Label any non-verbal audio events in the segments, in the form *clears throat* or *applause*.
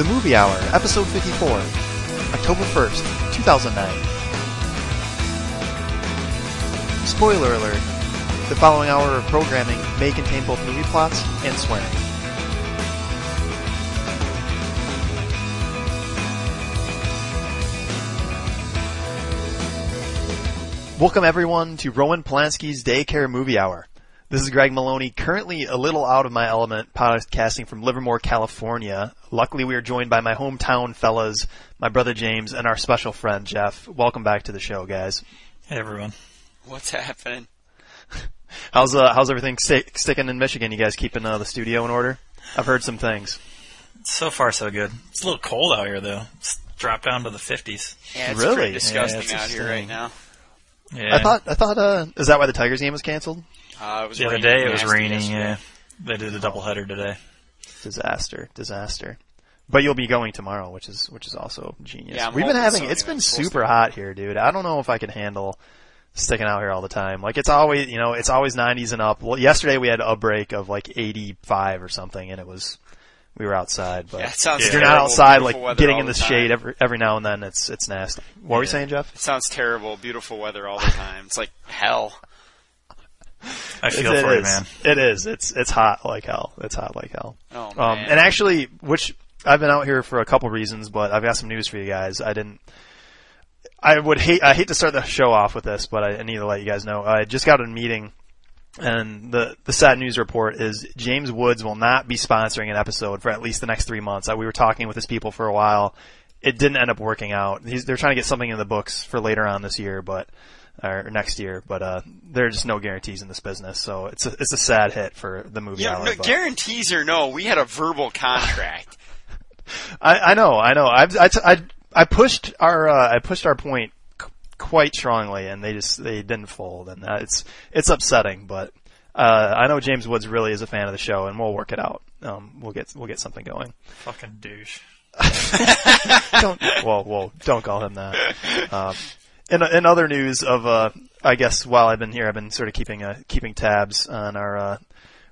The Movie Hour, Episode 54, October 1st, 2009. Spoiler alert, the following hour of programming may contain both movie plots and swearing. Welcome everyone to Roman Polanski's Daycare Movie Hour. This is Greg Maloney, currently a little out of my element, podcasting from Livermore, California. Luckily, we are joined by my hometown fellas, my brother James, and our special friend Jeff. Welcome back to the show, guys. Hey everyone. What's happening? *laughs* How's uh, how's everything sti- sticking in Michigan? You guys keeping uh, the studio in order? I've heard some things. So far so good. It's a little cold out here though. It's dropped down to the 50s. Yeah, it's Really? pretty disgusting Yeah, it's out here right now. Yeah. I thought I thought uh, is that why the Tigers game was canceled? Uh, it was the other day it was raining. yesterday. Yeah. They did a doubleheader today. Disaster, disaster. But you'll be going tomorrow, which is which is also genius. Yeah, I'm We've been having it's been super to. hot here, dude. I don't know if I can handle sticking out here all the time. Like it's always, you know, it's always 90s and up. Well, yesterday we had a break of like 85 or something, and it was we were outside. But Yeah, it sounds if you're not outside, like getting in the the shade every every now and then, it's it's nasty. What were you saying, Jeff? It sounds terrible. Beautiful weather all the *laughs* time. It's like hell. I feel It for you, man. It is. It's it's hot like hell. It's hot like hell. Oh Um, man. and actually, which I've been out here for a couple reasons, but I've got some news for you guys. I didn't. I would hate. I hate to start the show off with this, but I, I need to let you guys know. I just got a meeting, and the the sad news report is James Woods will not be sponsoring an episode for at least the next three months. Uh, we were talking with his people for a while. It didn't end up working out. He's, they're trying to get something in the books for later on this year, but or next year, but uh, there are just no guarantees in this business. So it's a, it's a sad hit for the movie. you know, no, but- guarantees or no, we had a verbal contract. *laughs* I, I know, I know. I've, I, t- I, I pushed our, uh, I pushed our point c- quite strongly, and they just they didn't fold, and uh, it's it's upsetting. But uh, I know James Woods really is a fan of the show, and we'll work it out. Um, we'll get we'll get something going. Fucking douche. *laughs* don't whoa whoa don't call him that. Um, *laughs* in in other news of uh, I guess while I've been here, I've been sort of keeping uh, keeping tabs on our uh,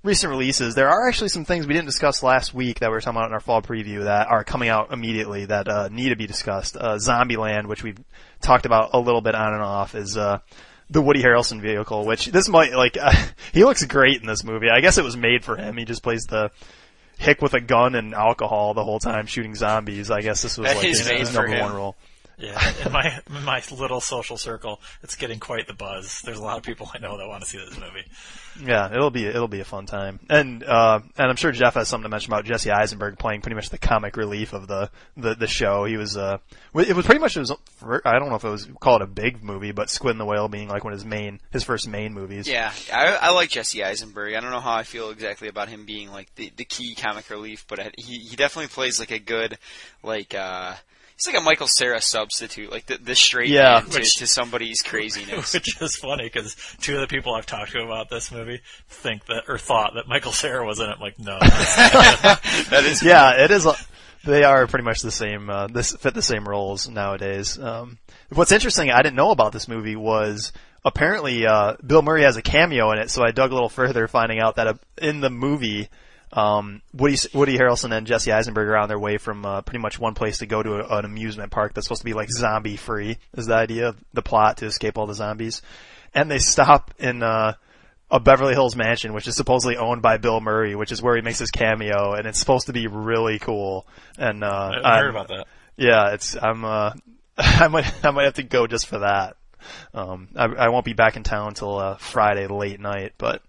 recent releases. There are actually some things we didn't discuss last week that we were talking about in our fall preview that are coming out immediately that uh, need to be discussed. Uh, Zombieland, which we've talked about a little bit on and off, is. Uh, the Woody Harrelson vehicle, which this might like, *laughs* he looks great in this movie. I guess it was made for him. He just plays the hick with a gun and alcohol the whole time shooting zombies. I guess this was like his, his number him. one role. Yeah. In my in my little social circle, it's getting quite the buzz. There's a lot of people I know that want to see this movie. Yeah, it'll be it'll be a fun time, and uh, and I'm sure Jeff has something to mention about Jesse Eisenberg playing pretty much the comic relief of the the, the show. He was uh, it was pretty much his I don't know if it was called a big movie, but Squid and the Whale being like one of his main his first main movies. yeah, I, I like Jesse Eisenberg. I don't know how I feel exactly about him being like the the key comic relief, but he he definitely plays like a good like. uh He's like a Michael Cera substitute, like the, the straight Yeah. man to, Which- to somebody's craziness. *laughs* Which is funny because two of the people I've talked to about this movie think that or thought that Michael Cera was in it. I'm like, no. *laughs* that is yeah, it is. a- They are pretty much the same. Uh, this fit the same roles nowadays. Um, what's interesting, I didn't know about this movie was apparently uh, Bill Murray has a cameo in it. So I dug a little further, finding out that uh, in the movie, um, Woody, Woody Harrelson and Jesse Eisenberg are on their way from uh, pretty much one place to go to a, an amusement park that's supposed to be like zombie free. Is the idea of the plot to escape all the zombies? And they stop in. Uh, a Beverly Hills mansion, which is supposedly owned by Bill Murray, which is where he makes his cameo, and it's supposed to be really cool. And uh, I I'm- heard about that. yeah, it's I'm uh, *laughs* I might I might have to go just for that. Um, I, I won't be back in town until uh, Friday late night, but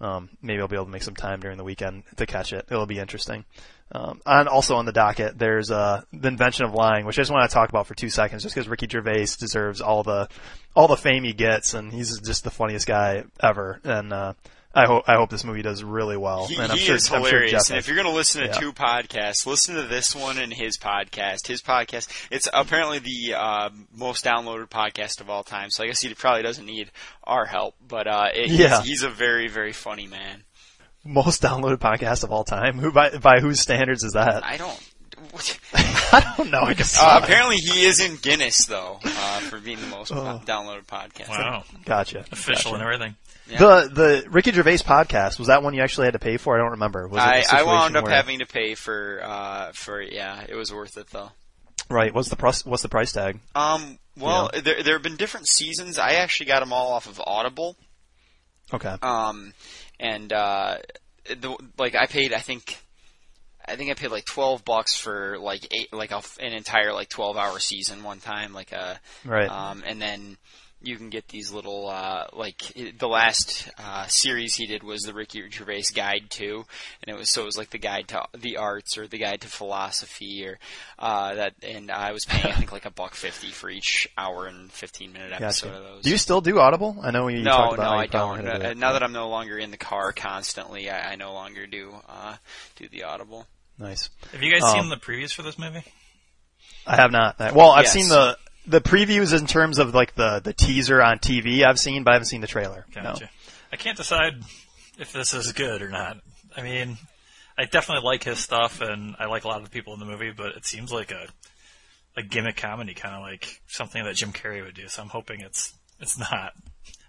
um, maybe I'll be able to make some time during the weekend to catch it. It'll be interesting. Um, and also on the docket, there's uh, the invention of lying, which I just want to talk about for two seconds, just because Ricky Gervais deserves all the all the fame he gets, and he's just the funniest guy ever. And uh, I hope I hope this movie does really well. He, and I'm he sure, is I'm sure hilarious. Jeff and if you're going to listen to Yeah. two podcasts, listen to this one and his podcast. His podcast, it's apparently the uh, most downloaded podcast of all time. So I guess he probably doesn't need our help, but uh, it, he's, Yeah. he's a very, very funny man. most downloaded podcast of all time. Who by by whose standards is that? I don't. *laughs* I don't know. I guess Uh, apparently, he is in Guinness though uh, for being the most Oh. downloaded podcast. Wow. Gotcha. Official Gotcha. and everything. Yeah. The the Ricky Gervais podcast was that one you actually had to pay for? I don't remember. Was I, I wound up where- having to pay for uh for yeah, it was worth it though. right. What's the price? What's the price tag? Um, well, there there have been different seasons. I actually got them all off of Audible. Okay. Um, and uh, the like I paid I think I think I paid like twelve bucks for like eight like a, an entire like twelve hour season one time like a Right. um, and then you can get these little uh, like the last uh, series he did was the Ricky Gervais Guide to, and it was so it was like the guide to the arts or the guide to philosophy or uh, that, and I was paying I think like a buck fifty for each hour and fifteen minute episode Gotcha. of those. Do you still do Audible? I know you no, talked no, about how you I don't. Uh, do now it. that I'm no longer in the car constantly, I, I no longer do uh, do the audible. nice. Have you guys Um, seen the previews for this movie? I have not. Well, I've Yes. seen the the previews in terms of like the the teaser on TV. I've seen, but I haven't seen the trailer. No. I can't decide if this is good or not. I mean, I definitely like his stuff, and I like a lot of the people in the movie, but it seems like a a gimmick comedy, kind of like something that Jim Carrey would do. So I'm hoping it's it's not.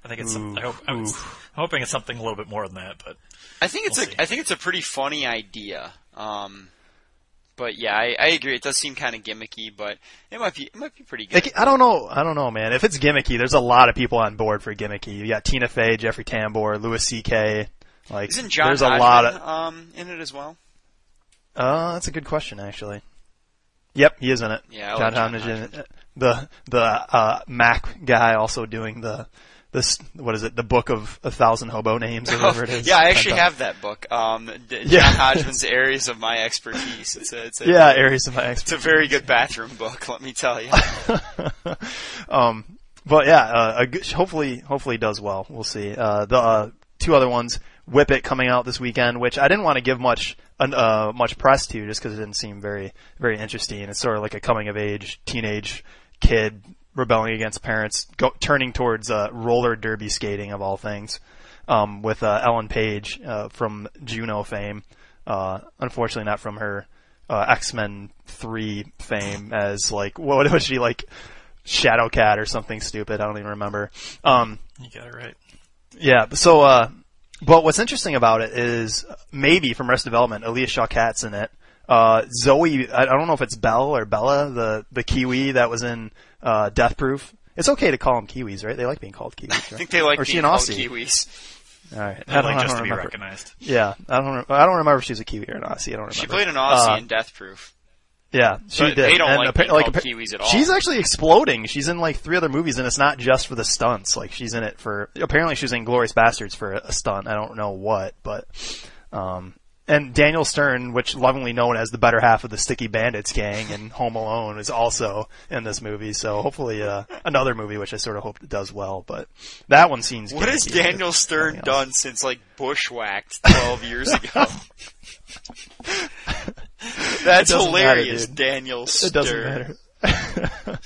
I think it's. some, I hope. I'm Ooh. hoping it's something a little bit more than that, but I think it's We'll a see. I think it's a pretty funny idea. Um, but yeah, I, I agree. It does seem kind of gimmicky, but it might be it might be pretty good. Like, I don't know. I don't know, man. If it's gimmicky, there's a lot of people on board for gimmicky. You got Tina Fey, Jeffrey Tambor, Louis C.K. Like, Isn't John there's a lot of. um in it as well? Uh, that's a good question, actually. Yep, he is in it. Yeah, John John Hodgman is in it. The the uh, Mac guy also doing the this what is it? The book of a thousand hobo names or whatever it *laughs* is. yeah, I actually have that book. Um, D- Yeah. John *laughs* Hodgman's areas of my expertise. It's a it's a, Yeah, areas of my expertise. it's a very good bathroom book. Let me tell you. *laughs* um, but yeah, uh, a good, hopefully, hopefully it does well. We'll see. Uh, the uh, two other ones, Whip It coming out this weekend, which I didn't want to give much uh, much press to, just because it didn't seem very very interesting. It's sort of like a coming of age teenage kid rebelling against parents, go, turning towards uh, roller derby skating of all things, um, with uh, Ellen Page uh, from Juno fame. Uh, unfortunately, not from her uh, X Men Three fame as like *laughs* what was she like? Shadowcat or something stupid. I don't even remember. Um, you got it right. yeah. So, uh, but what's interesting about it is Maeby from Arrested Development, Alia Shawkat's in it. Uh, Zoe, I I don't know if it's Belle or Bella, the the Kiwi that was in uh, Death Proof. It's okay to call them Kiwis, right? They like being called Kiwis. Right? I think they like or is she being an called Aussie? Kiwis. All right. I like I just to don't be remember. recognized. Yeah, I don't. I don't remember if she's a Kiwi or an Aussie. I don't remember. She played an Aussie Uh, in Death Proof. Yeah, she But did. they don't And like appa- being called appa- Kiwis at all. She's actually exploding. She's in like three other movies, and it's not just for the stunts. Like she's in it for. Apparently, she's in Glorious Bastards for a, a stunt. I don't know what, but. Um, and Daniel Stern, which lovingly known as the better half of the Sticky Bandits gang in Home Alone, is also in this movie. So hopefully, uh, another movie which I sort of hope it does well. But that one seems. What has Daniel Stern done since like Bushwhacked 12 years ago? *laughs* *laughs* That's doesn't matter, hilarious. Daniel Stern. It doesn't matter.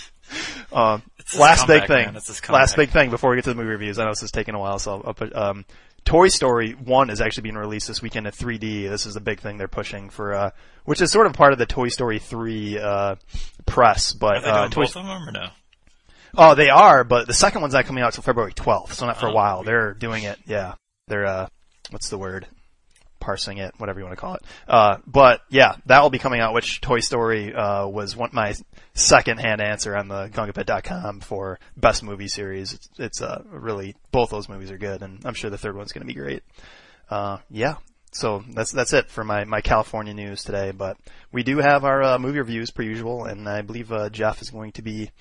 *laughs* um, last big thing. man. It's his Last big thing before we get to the movie reviews. I know this is taking a while, so I'll, I'll put, um, Toy Story 1 is actually being released this weekend in 3D. This is the big thing they're pushing for, uh, which is sort of part of the Toy Story 3, uh, press, but, uh, Toy both of them or no? Oh, they are, but the second one's not coming out until February 12th, so not for a Oh, while. weird. They're doing it, yeah. They're, uh, what's the word? Parsing it, whatever you want to call it. Uh, but yeah, that will be coming out, which Toy Story, uh, was one, my second hand answer on the gungapit.com for best movie series. It's, it's, uh, really, both those movies are good, and I'm sure the third one's gonna be great. Uh, yeah. So that's that's it for my, my California news today. But we do have our uh, movie reviews per usual, and I believe uh, Jeff is going to be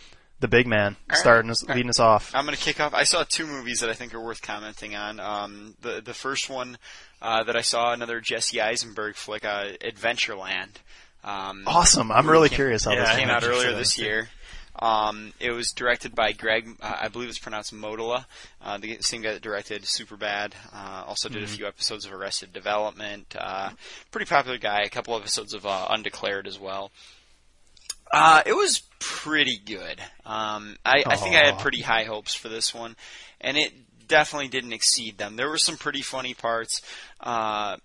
the big man, starting us, All right. leading us off. I'm going to kick off. I saw two movies that I think are worth commenting on. Um, the the first one uh, that I saw, another Jesse Eisenberg flick, uh, Adventureland. Um, Awesome! I'm really came- curious how yeah, this came out earlier this year. Um, it was directed by Greg, uh, I believe it's pronounced Mottola, uh, the same guy that directed Superbad. Uh, also did a few episodes of Arrested Development. Uh, pretty popular guy. A couple episodes of uh, Undeclared as well. Uh, it was pretty good. Um, I, I think I had pretty high hopes for this one, and it definitely didn't exceed them. There were some pretty funny parts. Uh,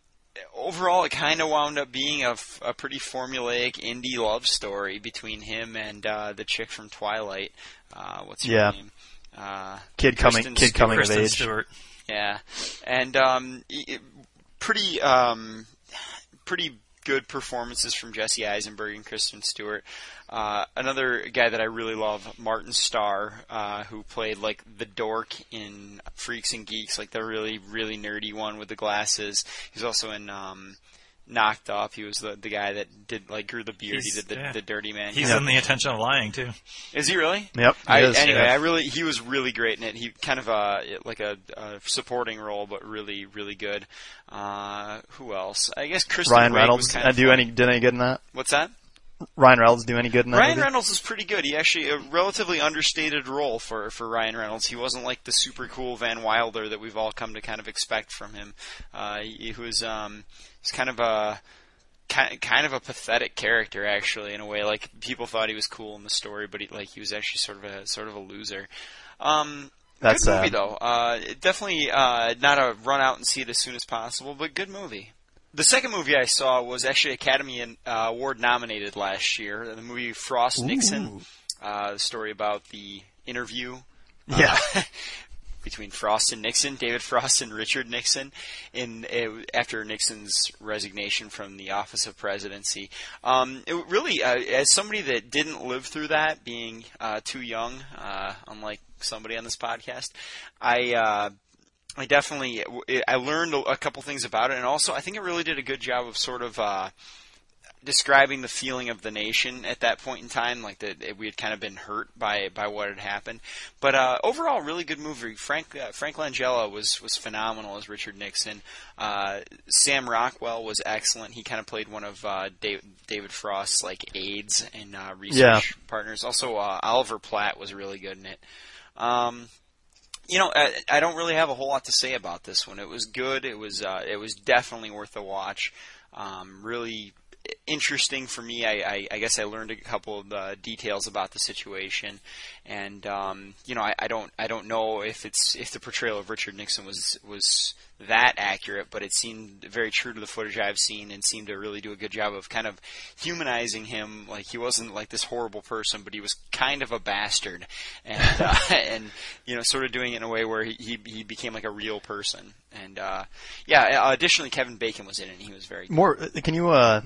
overall, it kind of wound up being a pretty formulaic indie love story between him and uh, the chick from Twilight. Uh, what's her Yeah. name? Uh, kid coming Kristen kid coming of age. Stewart. Yeah, and um, pretty um, pretty good performances from Jesse Eisenberg and Kristen Stewart. Uh, another guy that I really love, Martin Starr, uh, who played like the dork in Freaks and Geeks, like the really really nerdy one with the glasses. He's also in um, Knocked off. He was the the guy that did like grew the beard. He's- he did the, yeah. the dirty man. He's Yeah. in the invention of lying too. Is he really? Yep. I, he is, anyway, yeah. I really he was really great in it. He kind of uh like a, a supporting role, but really really good. Uh, who else? I guess Chris Ryan Wiig Reynolds was kind uh, of do fun. any did any good in that? What's that? Ryan Reynolds do any good in that Ryan movie? Reynolds was pretty good. He actually a relatively understated role for for Ryan Reynolds. He wasn't like the super cool Van Wilder that we've all come to kind of expect from him. Uh, he, he was um he's kind of a kind kind of a pathetic character actually in a way. Like people thought he was cool in the story, but he like he was actually sort of a sort of a loser. Um, That's good movie sad. though. Uh, definitely uh, not a run out and see it as soon as possible, but good movie. The second movie I saw was actually Academy uh, Award nominated last year. The movie Frost Nixon, uh, the story about the interview uh, Yeah. *laughs* between Frost and Nixon, David Frost and Richard Nixon, in uh, after Nixon's resignation from the office of presidency. Um, it really, uh, as somebody that didn't live through that, being uh, too young, uh, unlike somebody on this podcast, I. I definitely, I learned a couple things about it, and also I think it really did a good job of sort of uh, describing the feeling of the nation at that point in time, like that we had kind of been hurt by by what had happened. But uh, overall, really good movie. Frank uh, Frank Langella was was phenomenal as Richard Nixon. Uh, Sam Rockwell was excellent. He kind of played one of uh, David, David Frost's like aides and uh, research partners. Also, uh, Oliver Platt was really good in it. Um, you know, I, I don't really have a whole lot to say about this one. It was good. It was uh, it was definitely worth a watch. Um, really interesting for me. I, I, I guess I learned a couple of uh, details about the situation, and um, you know, I, I don't I don't know if it's if the portrayal of Richard Nixon was was that accurate, but it seemed very true to the footage I've seen, and seemed to really do a good job of kind of humanizing him. Like he wasn't like this horrible person, but he was kind of a bastard, and *laughs* uh, and you know, sort of doing it in a way where he he, he became like a real person. And uh, yeah, uh, additionally, Kevin Bacon was in it, and he was very More, can you, uh,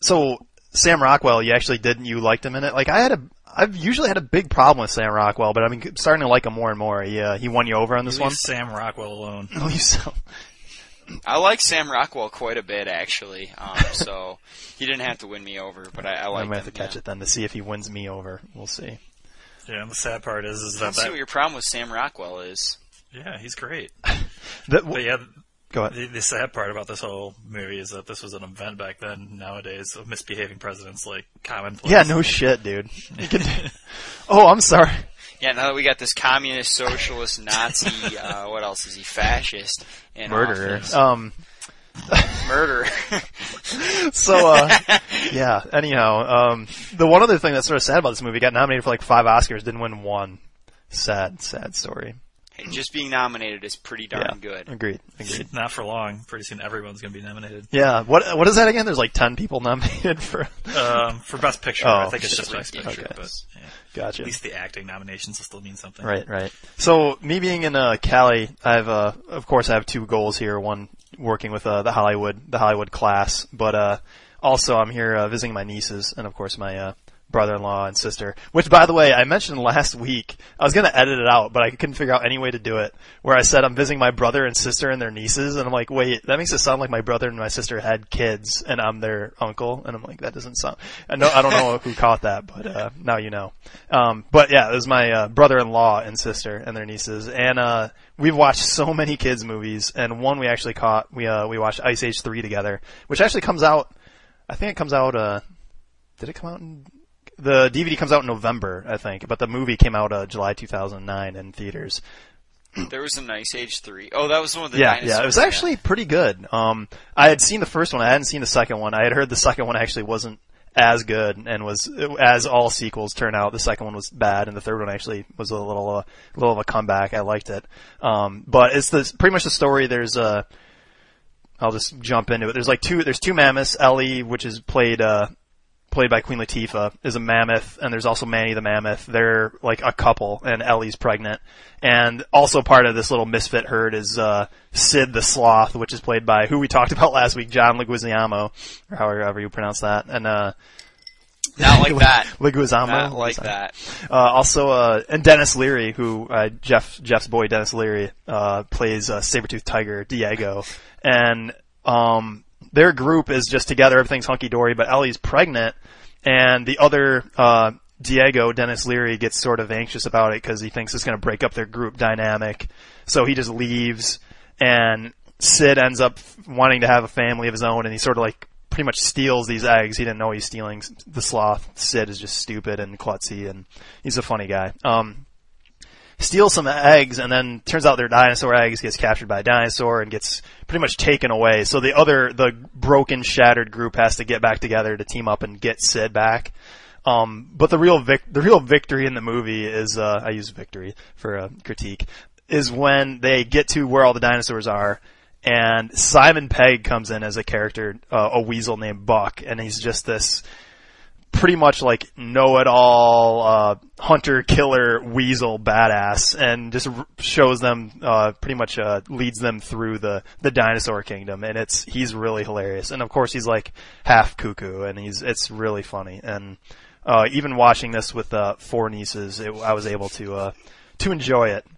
so Sam Rockwell, you actually didn't, you liked him in it? Like I had a, I've usually had a big problem with Sam Rockwell, but I'm starting to like him more and more. He, uh, he won you over on this Leave one? Sam Rockwell alone. Oh, you so, I like Sam Rockwell quite a bit, actually. Um, *laughs* so he didn't have to win me over, but I, I like I'm gonna have him. to catch yeah. it then to see if he wins me over. We'll see. Yeah, and the sad part is, is I that, don't see that what your problem with Sam Rockwell is. yeah, he's great. *laughs* That, But yeah, go ahead. the, the sad part about this whole movie is that this was an event back then. Nowadays, of misbehaving presidents like commonplace. Yeah, no shit, dude. Can- *laughs* oh, I'm sorry. Yeah, now that we got this communist, socialist, Nazi, uh, what else is he? Fascist and Murderer. office. Um, *laughs* Murderer. *laughs* so, uh, yeah, anyhow, um, the one other thing that's sort of sad about this movie, it got nominated for like five Oscars, didn't win one. Sad, sad story. Hey, just being nominated is pretty darn yeah, good. agreed, agreed. Not for long. Pretty soon, everyone's going to be nominated. Yeah, what what is that again? There's like ten people *laughs* nominated for. Um, for best picture, Oh, I think it's just best picture, Okay. but yeah. Gotcha. at least the acting nominations will still mean something. Right, right. So me being in uh, Cali, I have uh, of course I have two goals here. One working with uh, the Hollywood the Hollywood class, but uh, also I'm here uh, visiting my nieces and of course my uh, brother-in-law and sister. Which, by the way, I mentioned last week. I was gonna edit it out, but I couldn't figure out any way to do it. Where I said I'm visiting my brother and sister and their nieces, and I'm like, wait, that makes it sound like my brother and my sister had kids, and I'm their uncle, and I'm like, that doesn't sound. I know I don't know who caught that, but uh, now you know. Um, but yeah, it was my uh, brother-in-law and sister and their nieces, and uh, we've watched so many kids movies, and one we actually caught. We uh, we watched Ice Age three together, which actually comes out. I think it comes out. Uh, did it come out in? The DVD comes out in November, I think, but the movie came out uh, July 2009 in theaters. *clears throat* There was a Nice Age 3. Oh, that was one of the yeah, yeah, it was actually pretty good. Um, I had seen the first one, I hadn't seen the second one. I had heard the second one actually wasn't as good and was as all sequels turn out. The second one was bad, and the third one actually was a little uh, little of a comeback. I liked it, um, but it's the pretty much the story. There's uh, I'll just jump into it. There's like two. There's two mammoths. Ellie, which is played uh, played by Queen Latifah, is a mammoth, and there's also Manny the mammoth. They're like a couple, and Ellie's pregnant. And also part of this little misfit herd is uh, Sid the sloth, which is played by who we talked *laughs* about last week, John Leguizamo, or however you pronounce that. And uh, Not like *laughs* that. Leguizamo, Not like Sorry. that. Uh, also, uh, and Denis Leary, who, uh, Jeff, Jeff's boy Denis Leary, uh, plays, uh, Sabretooth Tiger, Diego. And, um, their group is just together, everything's hunky dory, but Ellie's pregnant, and the other, uh, Diego, Denis Leary, gets sort of anxious about it because he thinks it's going to break up their group dynamic. So he just leaves, and Sid ends up wanting to have a family of his own, and he sort of like pretty much steals these eggs. He didn't know he's stealing the sloth. Sid is just stupid and klutzy, and he's a funny guy. Um, steals some eggs, and then turns out they're dinosaur eggs. Gets captured by a dinosaur and gets pretty much taken away. So the other, the broken, shattered group has to get back together to team up and get Sid back. Um, but the real vic- the real victory in the movie is, uh, I use victory for a critique, is when they get to where all the dinosaurs are, and Simon Pegg comes in as a character, uh, a weasel named Buck, and he's just this pretty much like know-it-all uh, hunter-killer weasel badass, and just r- shows them uh, pretty much uh, leads them through the the dinosaur kingdom, and it's he's really hilarious, and of course he's like half cuckoo, and he's it's really funny, and uh, even watching this with uh, four nieces, it, I was able to uh, to enjoy it. *laughs*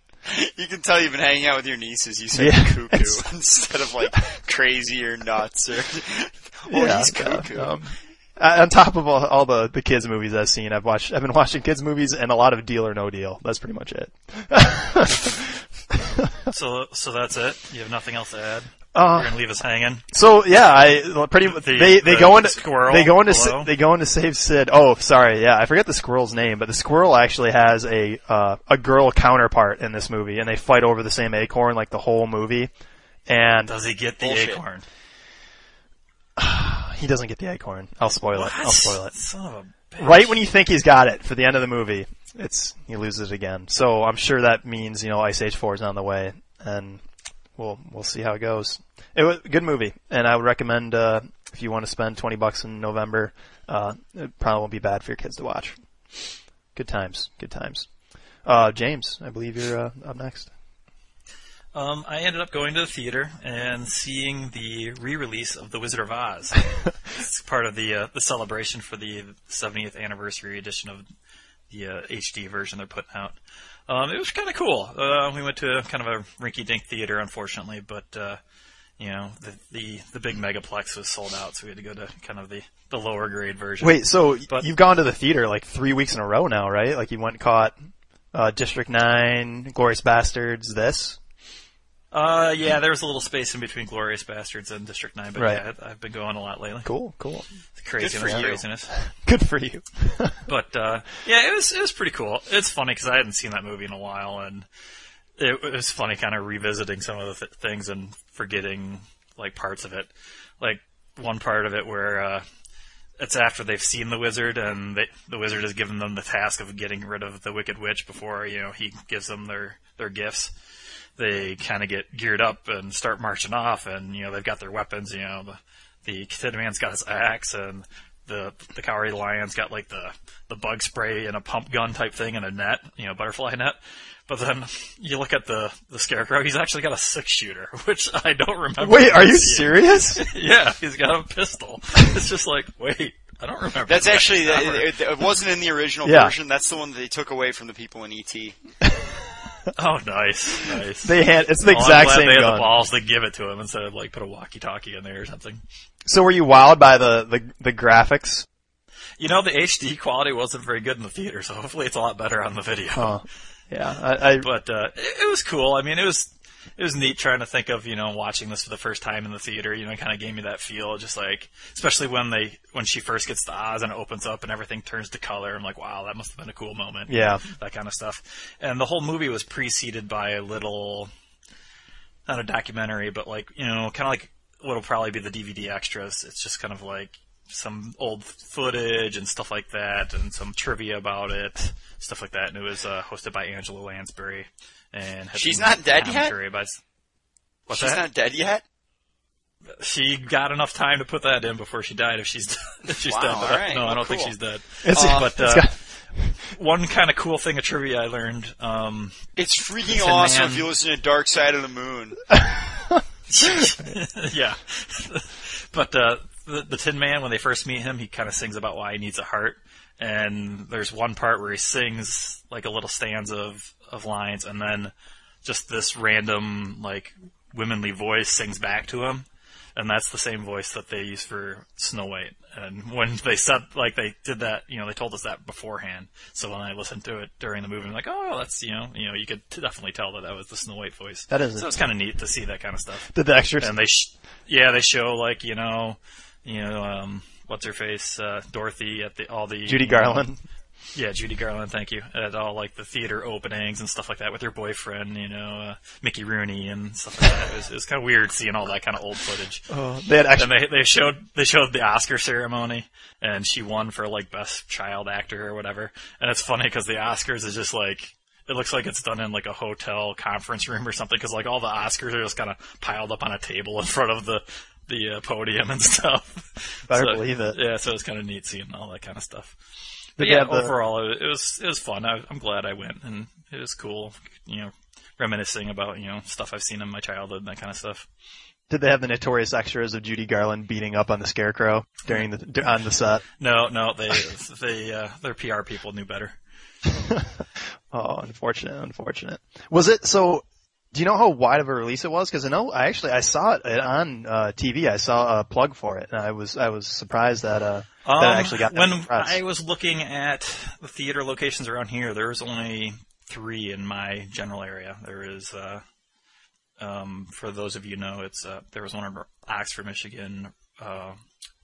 You can tell you've been hanging out with your nieces. You say Yeah, *laughs* cuckoo *laughs* instead of like crazy or nuts or. oh, Yeah, he's cuckoo. um, on top of all, all the, the kids movies I've seen, I've watched, I've been watching kids movies and a lot of Deal or No Deal. That's pretty much it. *laughs* So, so that's it. You have nothing else to add. Uh, You're gonna leave us hanging. so yeah, I pretty much The- they they the go into squirrel they go into below? Si- they go into save Sid. Oh, sorry, yeah, I forget the squirrel's name, but the squirrel actually has a uh, a girl counterpart in this movie, and they fight over the same acorn like the whole movie. And Does he get the Bullshit. acorn? *sighs* *sighs* *sighs* he doesn't get the acorn. I'll spoil it. I'll spoil it. Son of a bitch. right when you think he's got it for the end of the movie, it's he loses it again. So I'm sure that means you know Ice Age Four is on the way, and we'll we'll see how it goes. It was a good movie, and I would recommend uh, if you want to spend twenty bucks in November, uh, it probably won't be bad for your kids to watch. Good times, good times. Uh, James, I believe you're uh, up next. Um, I ended up going to the theater and seeing the re-release of The Wizard of Oz. *laughs* it's part of the uh, the celebration for the 70th anniversary edition of the uh, HD version they're putting out. Um, it was kind of cool. Uh, we went to kind of a rinky-dink theater, unfortunately, but uh, you know the, the the big megaplex was sold out, so we had to go to kind of the the lower grade version. Wait, so But- you've gone to the theater like three weeks in a row now, right? Like you went and caught uh, District Nine, Glorious Bastards, this. Uh, yeah, there was a little space in between Glorious Bastards and District Nine, but Right. yeah, I've been going a lot lately. Cool, cool. Craziness, Good for you. craziness. *laughs* Good for you. *laughs* But uh, yeah, it was it was pretty cool. It's funny because I hadn't seen that movie in a while, and it, it was funny kind of revisiting some of the th- things and forgetting like parts of it. Like one part of it where uh, it's after they've seen the wizard, and they, the wizard has given them the task of getting rid of the wicked witch before you know he gives them their their gifts. They kind of get geared up and start marching off, and you know they've got their weapons. You know the the Tin Man's got his axe, and the the Cowardly Lion's got like the the bug spray and a pump gun type thing and a net, you know, butterfly net. But then you look at the the Scarecrow; he's actually got a six shooter, *laughs* which I don't remember. Wait, are you serious? *laughs* Yeah, he's got a pistol. It's just like, wait, I don't remember. That's that actually ever. it, it wasn't in the original Yeah. version. That's the one that they took away from the people in E ET. *laughs* *laughs* oh, nice, nice. They had it's the Well, I'm exact same they had gun. the balls to give it to him instead of like put a walkie-talkie in there or something. So were you wowed by the, the the graphics? You know, the HD quality wasn't very good in the theater, so hopefully it's a lot better on the video. Huh. Yeah, I, I but uh, it, it was cool. I mean, it was it was neat trying to think of you know watching this for the first time in the theater. You know, it kind of gave me that feel, just like especially when they when she first gets to Oz and it opens up and everything turns to color. I'm like, wow, that must have been a cool moment. Yeah. that kind of stuff. And the whole movie was preceded by a little not a documentary, but like you know, kind of like what'll probably be the DVD extras. It's just kind of like some old footage and stuff like that, and some trivia about it, stuff like that. And it was uh, hosted by Angela Lansbury, and had She's not dead yet? commentary By, what's She's that? not dead yet. she got enough time to put that in before she died. If she's *laughs* if she's Wow, dead, but all I- right. no, I don't think she's dead. It's, Uh, but it's uh, got- one kind of cool thing of trivia I learned. Um, It's freaking Tin awesome Man. if you listen to Dark Side of the Moon. *laughs* *laughs* yeah, but uh, the the Tin Man when they first meet him, he kind of sings about why he needs a heart. And there's one part where he sings like a little stanza of of lines, and then just this random like womanly voice sings back to him, and that's the same voice that they use for Snow White. And when *laughs* they said like they did that, you know, they told us that beforehand. So when I listened to it during the movie, I'm like, oh, that's you know, you know, you could definitely tell that that was the Snow White voice. That is- so it's kind of neat to see that kind of stuff did the extras and they sh- yeah they show like you know you know um what's her face uh Dorothy at the all the Judy Garland? Yeah Judy Garland thank you at all like the theater openings and stuff like that with her boyfriend you know uh, Mickey Rooney and stuff like that it was, it was kind of weird seeing all that kind of old footage Oh, they had extra. and they they showed they showed the Oscar ceremony, and she won for like best child actor or whatever. And it's funny because the Oscars is just like it looks like it's done in like a hotel conference room or something because like all the Oscars are just kind of piled up on a table in front of the the uh, podium and *laughs* stuff. Better So, believe it. Yeah, so it's kind of neat seeing all that kind of stuff. But yeah, the- overall it, it was it was fun. I, I'm glad I went, and it was cool. You know, reminiscing about you know stuff I've seen in my childhood and that kind of stuff. Did they have the notorious extras of Judy Garland beating up on the Scarecrow during the on the set? No, no, they they uh, their PR people knew better. *laughs* Oh, unfortunate, unfortunate. Was it so? Do you know how wide of a release it was? Because I know I actually I saw it on uh, TV. I saw a plug for it, and I was I was surprised that uh that it Um, actually got that when press. I was looking at the theater locations around here, there was only three in my general area. There is, uh, um, for those of you know, it's uh, there was one in Oxford, Michigan, uh,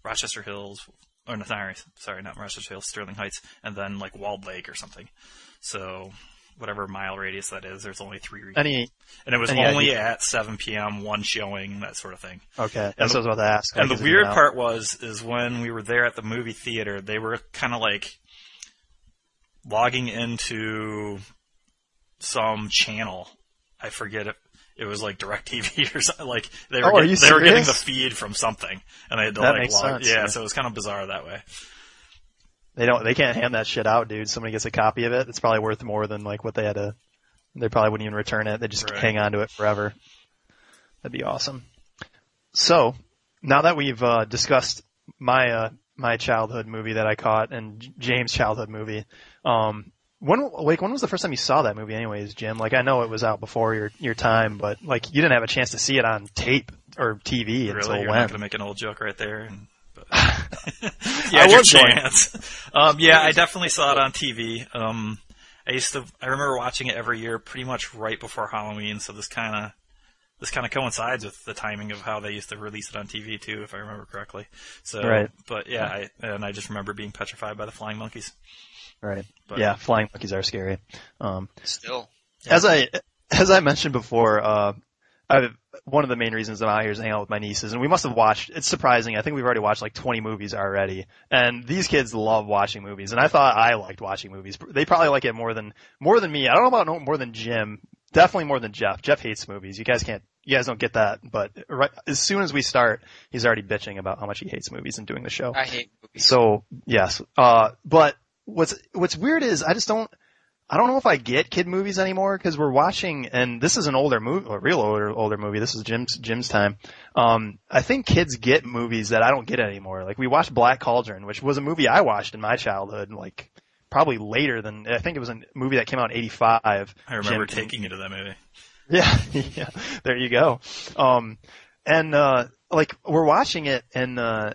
Rochester Hills, or no, sorry, sorry, not Rochester Hills, Sterling Heights, and then like Walled Lake or something. So whatever mile radius that is, there's only three. Any and it was only idea? at 7 p.m., one showing, that sort of thing. okay, that's what I was about to ask. And the weird part was, is when we were there at the movie theater, they were kind of like logging into some channel. I forget if it was like DirecTV *laughs* or something. Like they were, Oh, are you they were getting the feed from something, and they had to That like log. sense, yeah, yeah. so it was kind of bizarre that way. They don't. They can't hand that shit out, dude. Somebody gets a copy of it. It's probably worth more than like what they had to. They probably wouldn't even return it. They just Right. hang on to it forever. That'd be awesome. So now that we've uh, discussed my uh, my childhood movie that I caught and James' childhood movie, um, when like when was the first time you saw that movie? Anyways, Jim. Like I know it was out before your your time, but like you didn't have a chance to see it on tape or TV until Really, you're when? not going to make an old joke right there. And, *laughs* but, I your was chance. Um, yeah, I definitely saw it on TV. Um, I used to. I remember watching it every year, pretty much right before Halloween. So this kind of this kind of coincides with the timing of how they used to release it on TV too, if I remember correctly. So, Right. but yeah, I, and I just remember being petrified by the flying monkeys. Right. But- yeah, flying monkeys are scary. Um, Still. As I as I mentioned before, uh, I one of the main reasons I'm out here is hanging out with my nieces, and we must have watched. It's surprising. I think we've already watched like 20 movies already, and these kids love watching movies, and I thought I liked watching movies. They probably like it more than more than me. I don't know about no, more than Jim. Definitely more than Jeff. Jeff hates movies. You guys can't. You guys don't get that. But right as soon as we start, he's already bitching about how much he hates movies and doing the show. I hate movies. So yes, uh, but what's what's weird is I just don't I don't know if I get kid movies anymore because we're watching and this is an older movie, a real older older movie. This is Jim's Jim's time. Um, I think kids get movies that I don't get anymore. Like we watched Black Cauldron, which was a movie I watched in my childhood, like probably later than I think it was a movie that came out in '85. I remember Jim- taking you to that movie. *laughs* yeah, yeah. There you go. Um, and uh, like we're watching it, and uh,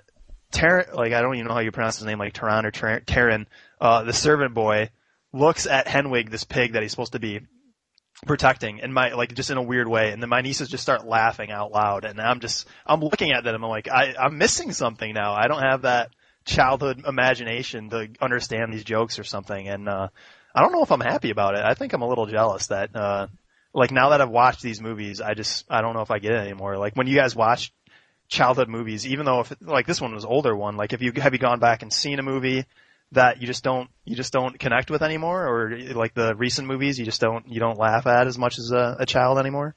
Ter- like I don't even know how you pronounce his name, like Taran or Terran, uh, the servant boy looks at Hen Wen, this pig that he's supposed to be protecting, and my like just in a weird way, and then my nieces just start laughing out loud, and I'm just I'm looking at them, I'm like I I'm missing something now. I don't have that childhood imagination to understand these jokes or something, and uh, I don't know if I'm happy about it. I think I'm a little jealous that. Uh, like now that I've watched these movies, I just I don't know if I get it anymore. Like when you guys watch childhood movies, even though if like this one was older one, like if you have you gone back and seen a movie that you just don't you just don't connect with anymore, or like the recent movies you just don't you don't laugh at as much as a, a child anymore.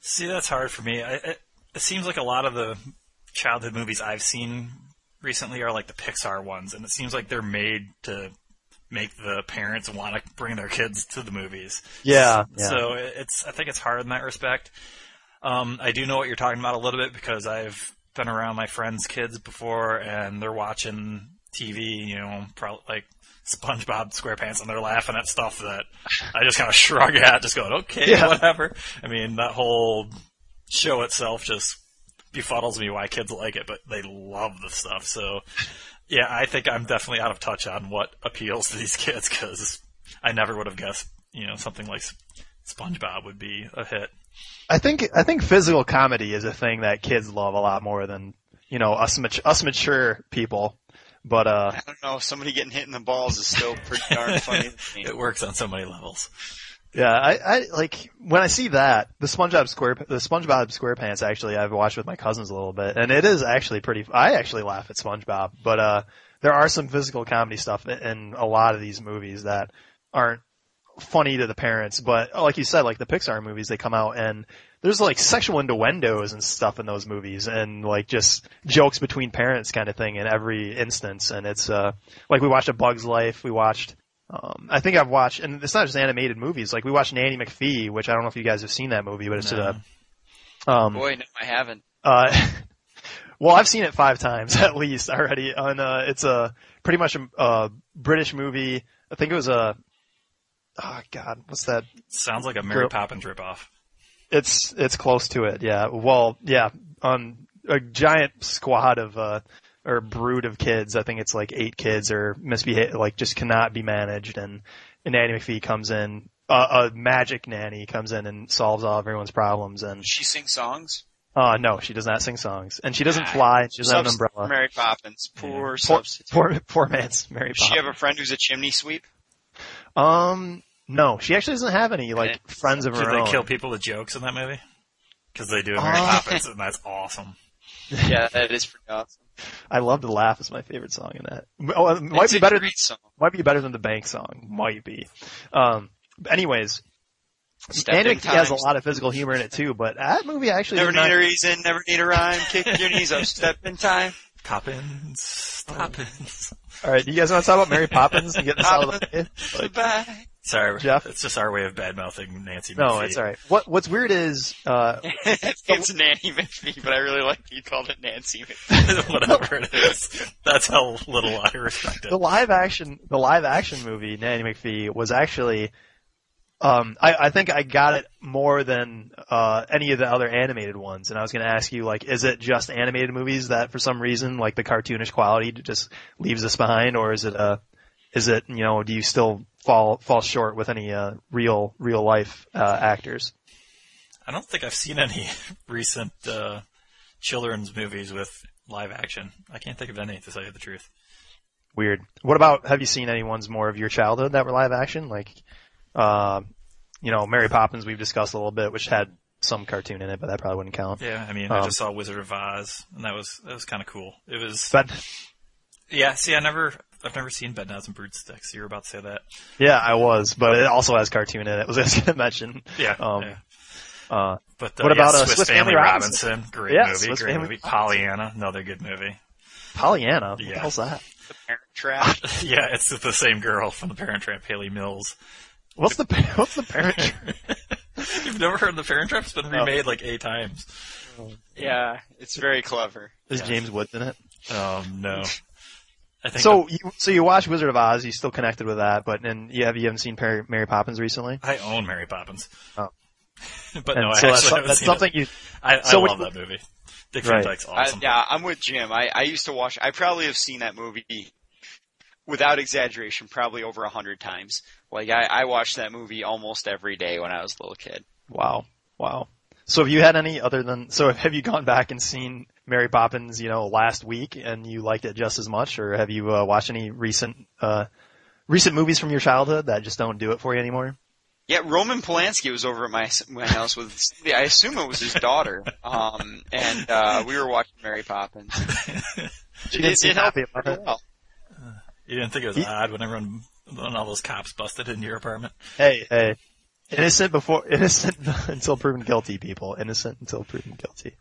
See, that's hard for me. I, I it seems like a lot of the childhood movies I've seen recently are like the Pixar ones, and it seems like they're made to make the parents want to bring their kids to the movies. Yeah, yeah. So it's, I think it's hard in that respect. Um, I do know what you're talking about a little bit because I've been around my friends' kids before, and they're watching TV, you know, probably like SpongeBob SquarePants, and they're laughing at stuff that I just kind of shrug at, just going, okay, Yeah. whatever. I mean, that whole show itself just befuddles me why kids like it, but they love the stuff. So, yeah, I think I'm definitely out of touch on what appeals to these *laughs* kids because I never would have guessed, you know, something like SpongeBob would be a hit. I think I think physical comedy is a thing that kids love a lot more than you know us mat- us mature people. But uh, I don't know. Somebody getting hit in the balls is still pretty darn *laughs* funny. It works on so many levels. yeah, I, I like when I see that the SpongeBob Square the SpongeBob SquarePants actually I've watched with my cousins a little bit, and it is actually pretty. I actually laugh at SpongeBob, but uh, there are some physical comedy stuff in, in a lot of these movies that aren't funny to the parents, but like you said, like the Pixar movies, they come out and there's like sexual innuendos and stuff in those movies and like just jokes between parents kind of thing in every instance. And it's, uh, like we watched A Bug's Life, we watched, um, I think I've watched, and it's not just animated movies, like we watched Nanny McPhee, which I don't know if you guys have seen that movie, but it's No. a, um, Boy, no, I haven't. uh, *laughs* well, I've seen it five times *laughs* at least already. On uh, it's a pretty much a, a British movie. I think it was a. Oh God, what's that? Sounds like a Mary Girl- Poppins ripoff. It's it's close to it. Yeah. Well, yeah. On a giant squad of uh or brood of kids. I think it's like eight kids or misbehave, like just cannot be managed. And, and Nanny McPhee comes in. Uh, a magic nanny comes in and solves all everyone's problems. And she sings songs? uh no, she does not sing songs, and she doesn't fly. She doesn't have an umbrella. Mary Poppins. Poor Poor, substitute. poor, poor man's Mary Does she have a friend who's a chimney sweep? Um, no, she actually doesn't have any like Okay. friends of Did her they kill people with jokes in that movie? Because they do in Mary Oh. Poppins, and that's awesome. *laughs* Yeah, that is pretty awesome. I love to laugh It's my favorite song in that. Oh, it might It's be a better. Than, song. might be better than the Bank song. Might be. Um, anyways, Step and it has a lot of physical humor in it too. But that movie actually Never did not- need a reason, never need a rhyme. Kick your knees up, step in time. Poppins, Poppins. All right, you guys want to talk about Mary Poppins and get this out of the way? Like, Goodbye. Sorry, Jeff? It's just our way of bad mouthing Nancy. no, it's all right. What What's weird is uh, *laughs* it's Nanny McPhee, but I really like you called it Nancy McPhee. *laughs* Whatever it is, that's how little I respect it. the live action the live action movie Nanny McPhee was actually um I, I think I got it more than uh any of the other animated ones and I was going to ask you like is it just animated movies that for some reason like the cartoonish quality just leaves us behind or is it uh is it you know do you still fall fall short with any uh real real life uh actors I don't think I've seen any *laughs* recent uh, children's movies with live action. I can't think of any to tell you the truth. weird what about have you seen any ones more of your childhood that were live action like uh you know Mary Poppins we've discussed a little bit which had some cartoon in it but that probably wouldn't count Yeah, I mean, I Um, just saw Wizard of Oz, and that was that was kind of cool. It was, but yeah. See, I never, I've never seen Bedknobs and Broomsticks. You were about to say that. Yeah, I was, but it also has cartoon in it. *laughs* Was I was gonna mention? Yeah. Um, yeah. Uh, But uh, what yeah, about, uh, Swiss, Swiss Family, Family Robinson? Robinson? Great Yeah, movie. Swiss great Family movie. Pollyanna, another good movie. Pollyanna. What Yeah. the hell's that? The Parent Trap. *laughs* yeah, it's the same girl from The Parent Trap, Hayley Mills. What's the *laughs* what's the parent? Trap? You've never heard of The Parent Trap? It's been remade like eight times. Yeah, it's very clever. Is Yeah. James Woods in it? Um, no. I think So you so you watch Wizard of Oz? You still connected with that? But and you have you haven't seen Mary, Mary Poppins recently? I own Mary Poppins. Oh. *laughs* but And no, I actually that's, haven't that's seen something it. you. I, I so love you- that movie. Dick Right. Van Dyke's I, awesome. yeah, I'm with Jim. I, I used to watch. I probably have seen that movie, without exaggeration, probably over a hundred times. Like I, I watched that movie almost every day when I was a little kid. Wow, wow. So have you had any other than so have you gone back and seen Mary Poppins? You know, last week and you liked it just as much, or have you uh, watched any recent uh recent movies from your childhood that just don't do it for you anymore? Yeah, Roman Polanski was over at my my house with. I assume it was his daughter. Um, and uh, we were watching Mary Poppins. *laughs* She didn't seem helped happy about pretty it. well. You didn't think it was He- odd when everyone, when all those cops busted into your apartment? Hey, hey. Innocent before *laughs* innocent until proven guilty, people. Innocent until proven guilty.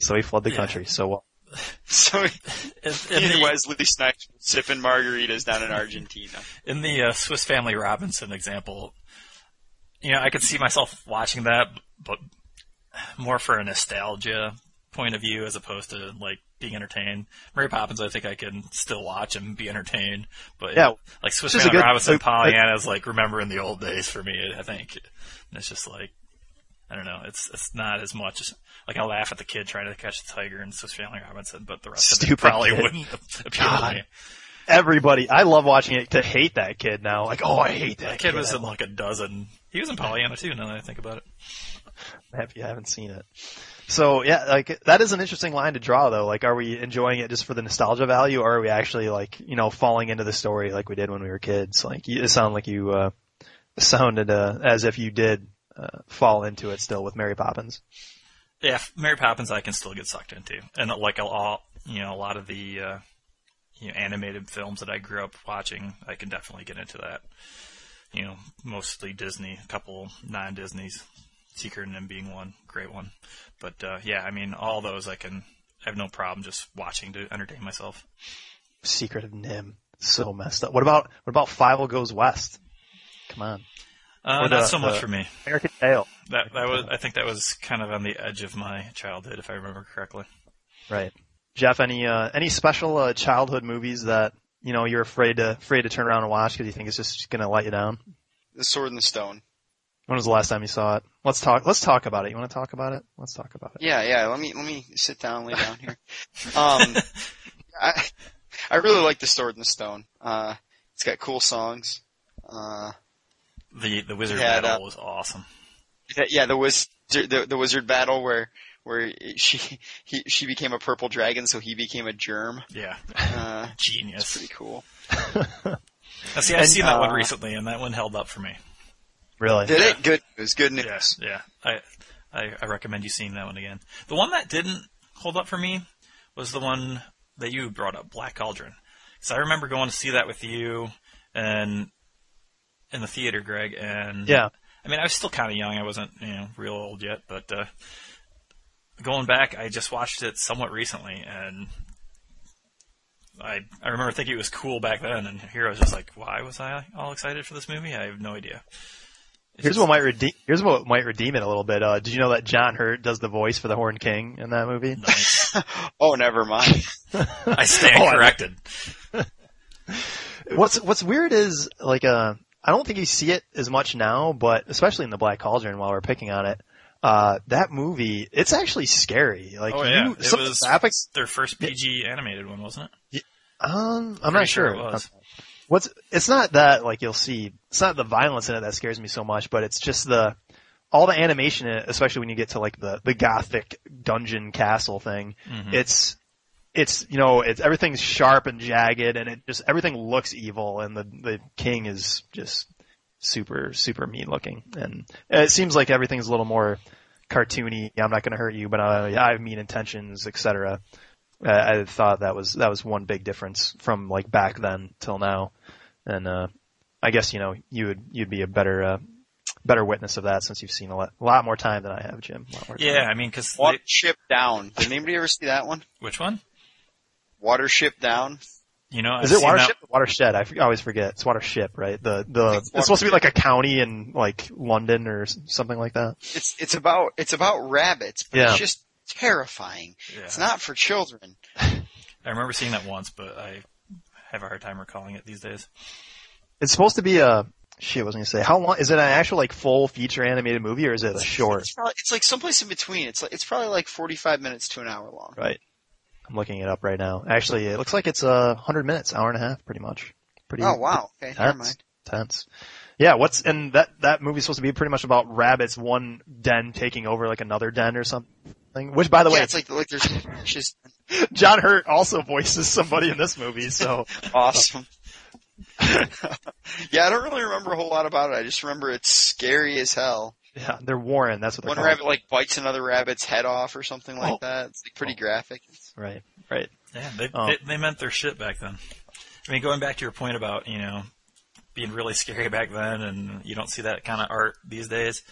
So he fled the Yeah. country. So well. *laughs* So In, in in the, Wesley Snipes sipping margaritas down in Argentina. in the uh, Swiss Family Robinson example, you know, I could see myself watching that, but more for a nostalgia point of view as opposed to like being entertained. Mary Poppins, I think I can still watch and be entertained, but Yeah. like Swiss This Family good- Robinson, like- Pollyanna is like remembering the old days for me. I think and it's just like I don't know. It's it's not as much as like I laugh at the kid trying to catch the tiger in Swiss Family Robinson, but the rest of Stupid it probably kid. wouldn't appeal God. to me. Everybody, I love watching it to hate that kid now. Like, oh, I hate that That kid was in like a dozen. He was in Pollyanna too. Now that I think about it. I'm happy I haven't seen it. So yeah, like that is an interesting line to draw though. Like, are we enjoying it just for the nostalgia value, or are we actually like you know falling into the story like we did when we were kids? Like, you- it sounded like you uh, sounded uh, as if you did uh, fall into it still with Mary Poppins. Yeah, Mary Poppins I can still get sucked into, and like a all you know a lot of the uh, you know animated films that I grew up watching, I can definitely get into that. You know, mostly Disney, a couple non-Disney's, Secret of NIMH being one, great one. But uh, yeah, I mean all those I can I have no problem just watching to entertain myself. Secret of NIMH, so messed up. What about what about Fievel Goes West? Come on, Uh, Or not the- so much for me. American Tail. That that was I think that was kind of on the edge of my childhood, if I remember correctly. Right. Jeff, any uh, any special uh, childhood movies that you know you're afraid to afraid to turn around and watch because you think it's just going to let you down? The Sword and the Stone. When was the last time you saw it? Let's talk. Let's talk about it. You want to talk about it? Let's talk about it. Yeah, yeah. Let me let me sit down, lay down here. Um, *laughs* I I really like the Sword and the Stone. Uh, it's got cool songs. Uh, The the wizard Yeah, battle that- was awesome. yeah, the wizard the, the wizard battle where where she he she became a purple dragon, so he became a germ. Yeah, Uh, *laughs* it's genius. pretty cool. *laughs* Now, see, I've And, seen that one uh, recently, and that one held up for me. Really? Did it? Good news. Good news. Yeah, yeah. I, I I recommend you seeing that one again. The one that didn't hold up for me was the one that you brought up, Black Cauldron. Because I remember going to see that with you and in the theater, Greg. And Yeah. I mean, I was still kind of young. I wasn't, you know, real old yet. But uh, going back, I just watched it somewhat recently, and I I remember thinking it was cool back then. And here I was just like, why was I all excited for this movie? I have no idea. It's Here's just- what might redeem. Here's what might redeem it a little bit. Uh, did you know that John Hurt does the voice for the Horn King in that movie? Nice. *laughs* Oh, never mind. *laughs* I stand *laughs* Oh, I- corrected. What's What's weird is like uh, I don't think you see it as much now, but especially in the Black Cauldron while we're picking on it. Uh, that movie, it's actually scary. Like Oh yeah, you, it some of the was graphics. their first PG animated one, wasn't it? Um, I'm Pretty not sure. it was. What's it's not that like you'll see it's not the violence in it that scares me so much, but it's just the all the animation in it, especially when you get to like the the gothic dungeon castle thing. Mhm. It's it's you know it's everything's sharp and jagged and it just everything looks evil and the the king is just super super mean looking and it seems like everything's a little more cartoony. I'm not going to hurt you, but I, I have mean intentions, etc. Uh, I thought that was that was one big difference from like back then till now, and uh, I guess you know you would you'd be a better uh, better witness of that since you've seen a lot, a lot more time than I have, Jim. A lot more time. Yeah, I mean, because Watership Down. Did anybody ever see that one? which one? Watership Down. You know, Is I've it Watership? that- or Watershed. I, f- I always forget. It's Watership, right? The the It's it's supposed to be like a county in like London or something like that. It's it's about it's about rabbits, but Yeah. it's just terrifying. Yeah. It's not for children. *laughs* I remember seeing that once, but I have a hard time recalling it these days. It's supposed to be a shit. I was gonna say how long is it? An actual like full feature animated movie or is it a short? It's, probably, it's like someplace in between. It's like it's probably like forty five minutes to an hour long. Right. I'm looking it up right now. Actually, it looks like it's a hundred minutes, hour and a half, pretty much. Pretty. Oh wow. Okay, never Tense. mind. Tense. Yeah, what's and that that movie's supposed to be pretty much about rabbits, one den taking over like another den or something. Which, by the yeah, way, it's like like there's just *laughs* John Hurt also voices somebody in this movie, so *laughs* awesome. *laughs* yeah, I don't really remember a whole lot about it. I just remember it's scary as hell. yeah, they're Warren. That's what they're One called. rabbit like bites another rabbit's head off or something like Oh. that. It's like pretty oh. graphic. Right, right. Yeah, they, Oh. they they meant their shit back then. I mean, going back to your point about you know being really scary back then, and you don't see that kind of art these days.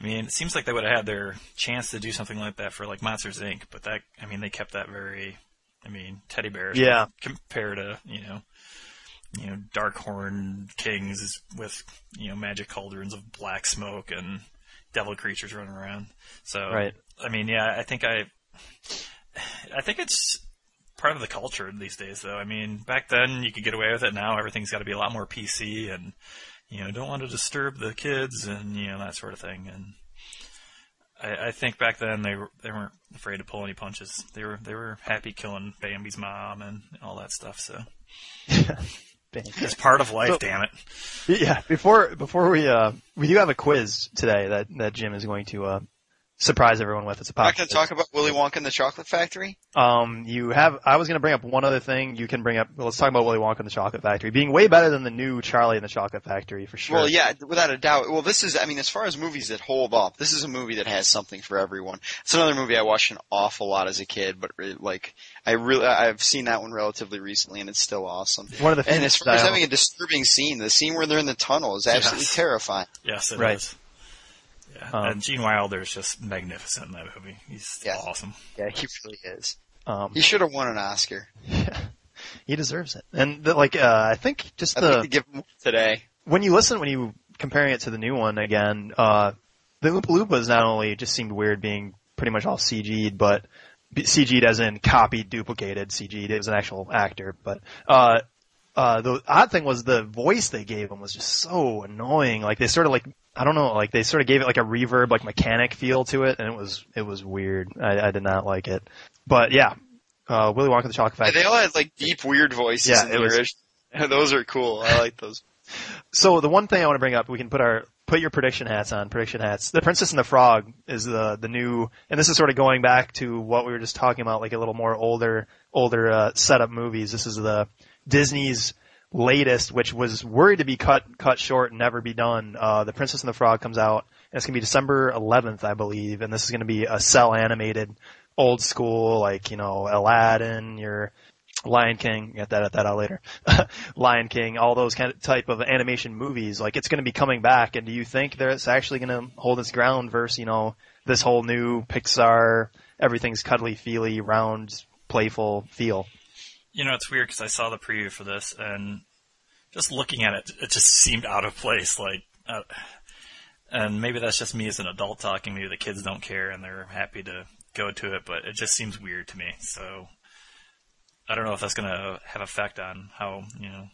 I mean, it seems like they would have had their chance to do something like that for like Monsters Inc. But that, I mean, they kept that very, I mean, teddy bears. Yeah. Compared to you know, you know, dark horn kings with you know magic cauldrons of black smoke and devil creatures running around. So, Right. I mean, yeah, I think I, I think it's part of the culture these days, though. I mean, back then you could get away with it. Now everything's got to be a lot more PC, and you know, don't want to disturb the kids, and you know that sort of thing. And I, I think back then they were they weren't afraid to pull any punches. They were they were happy killing Bambi's mom and all that stuff. So *laughs* Bang. it's part of life. So- damn it. Yeah, before before we uh we do have a quiz today that that Jim is going to uh surprise everyone with. It's a I'm pop. not going to talk about Willy Wonka and the Chocolate Factory. Um, you have. I was going to bring up one other thing. You can bring up. Well, let's talk about Willy Wonka and the Chocolate Factory being way better than the new Charlie and the Chocolate Factory for sure. Well, yeah, without a doubt. Well, this is, I mean, as far as movies that hold up, this is a movie that has something for everyone. It's another movie I watched an awful lot as a kid, but re- like, I really, I've seen that one relatively recently, and it's still awesome. One of the And things as far as having a disturbing scene, the scene where they're in the tunnel is absolutely Yes. terrifying. Yes, it is. Right. Yeah, Um, and Gene Wilder is just magnificent in that movie. He's Yes. awesome. Yeah, he really is. um, He should have won an Oscar. Yeah, *laughs* he deserves it. And the, like, uh, I think just the like give him today. when you listen, when you comparing it to the new one again, uh, the Oompa Loompas not only just seemed weird being pretty much all CG'd, but CG'd as in copied, duplicated, CG'd. It was an actual actor, but, uh, uh, the odd thing was the voice they gave him was just so annoying. Like they sort of like, I don't know, like they sort of gave it like a reverb, like mechanic feel to it, and it was, it was weird. I, I did not like it. But yeah, uh, Willy Wonka the Chocolate Factory. They all had like deep, weird voices. Yeah, in it was- *laughs* Those are cool. I like those. So the one thing I want to bring up, we can put our put your prediction hats on. Prediction hats. The Princess and the Frog is the the new, and this is sort of going back to what we were just talking about, like a little more older older uh, setup movies. This is the Disney's latest, which was worried to be cut cut short and never be done. Uh, the Princess and the Frog comes out, and it's gonna be December 11th, I believe, and this is gonna be a cell animated, old school, like you know Aladdin, your Lion King, get that that out later. *laughs* Lion King, all those kind of type of animation movies, like it's going to be coming back. And do you think that it's actually going to hold its ground versus you know this whole new Pixar, everything's cuddly, feely, round, playful feel? You know, it's weird because I saw the preview for this, and just looking at it, it just seemed out of place. Like, uh, and maybe that's just me as an adult talking. Maybe the kids don't care and they're happy to go to it, but it just seems weird to me. So, I don't know if that's going to have effect on how you know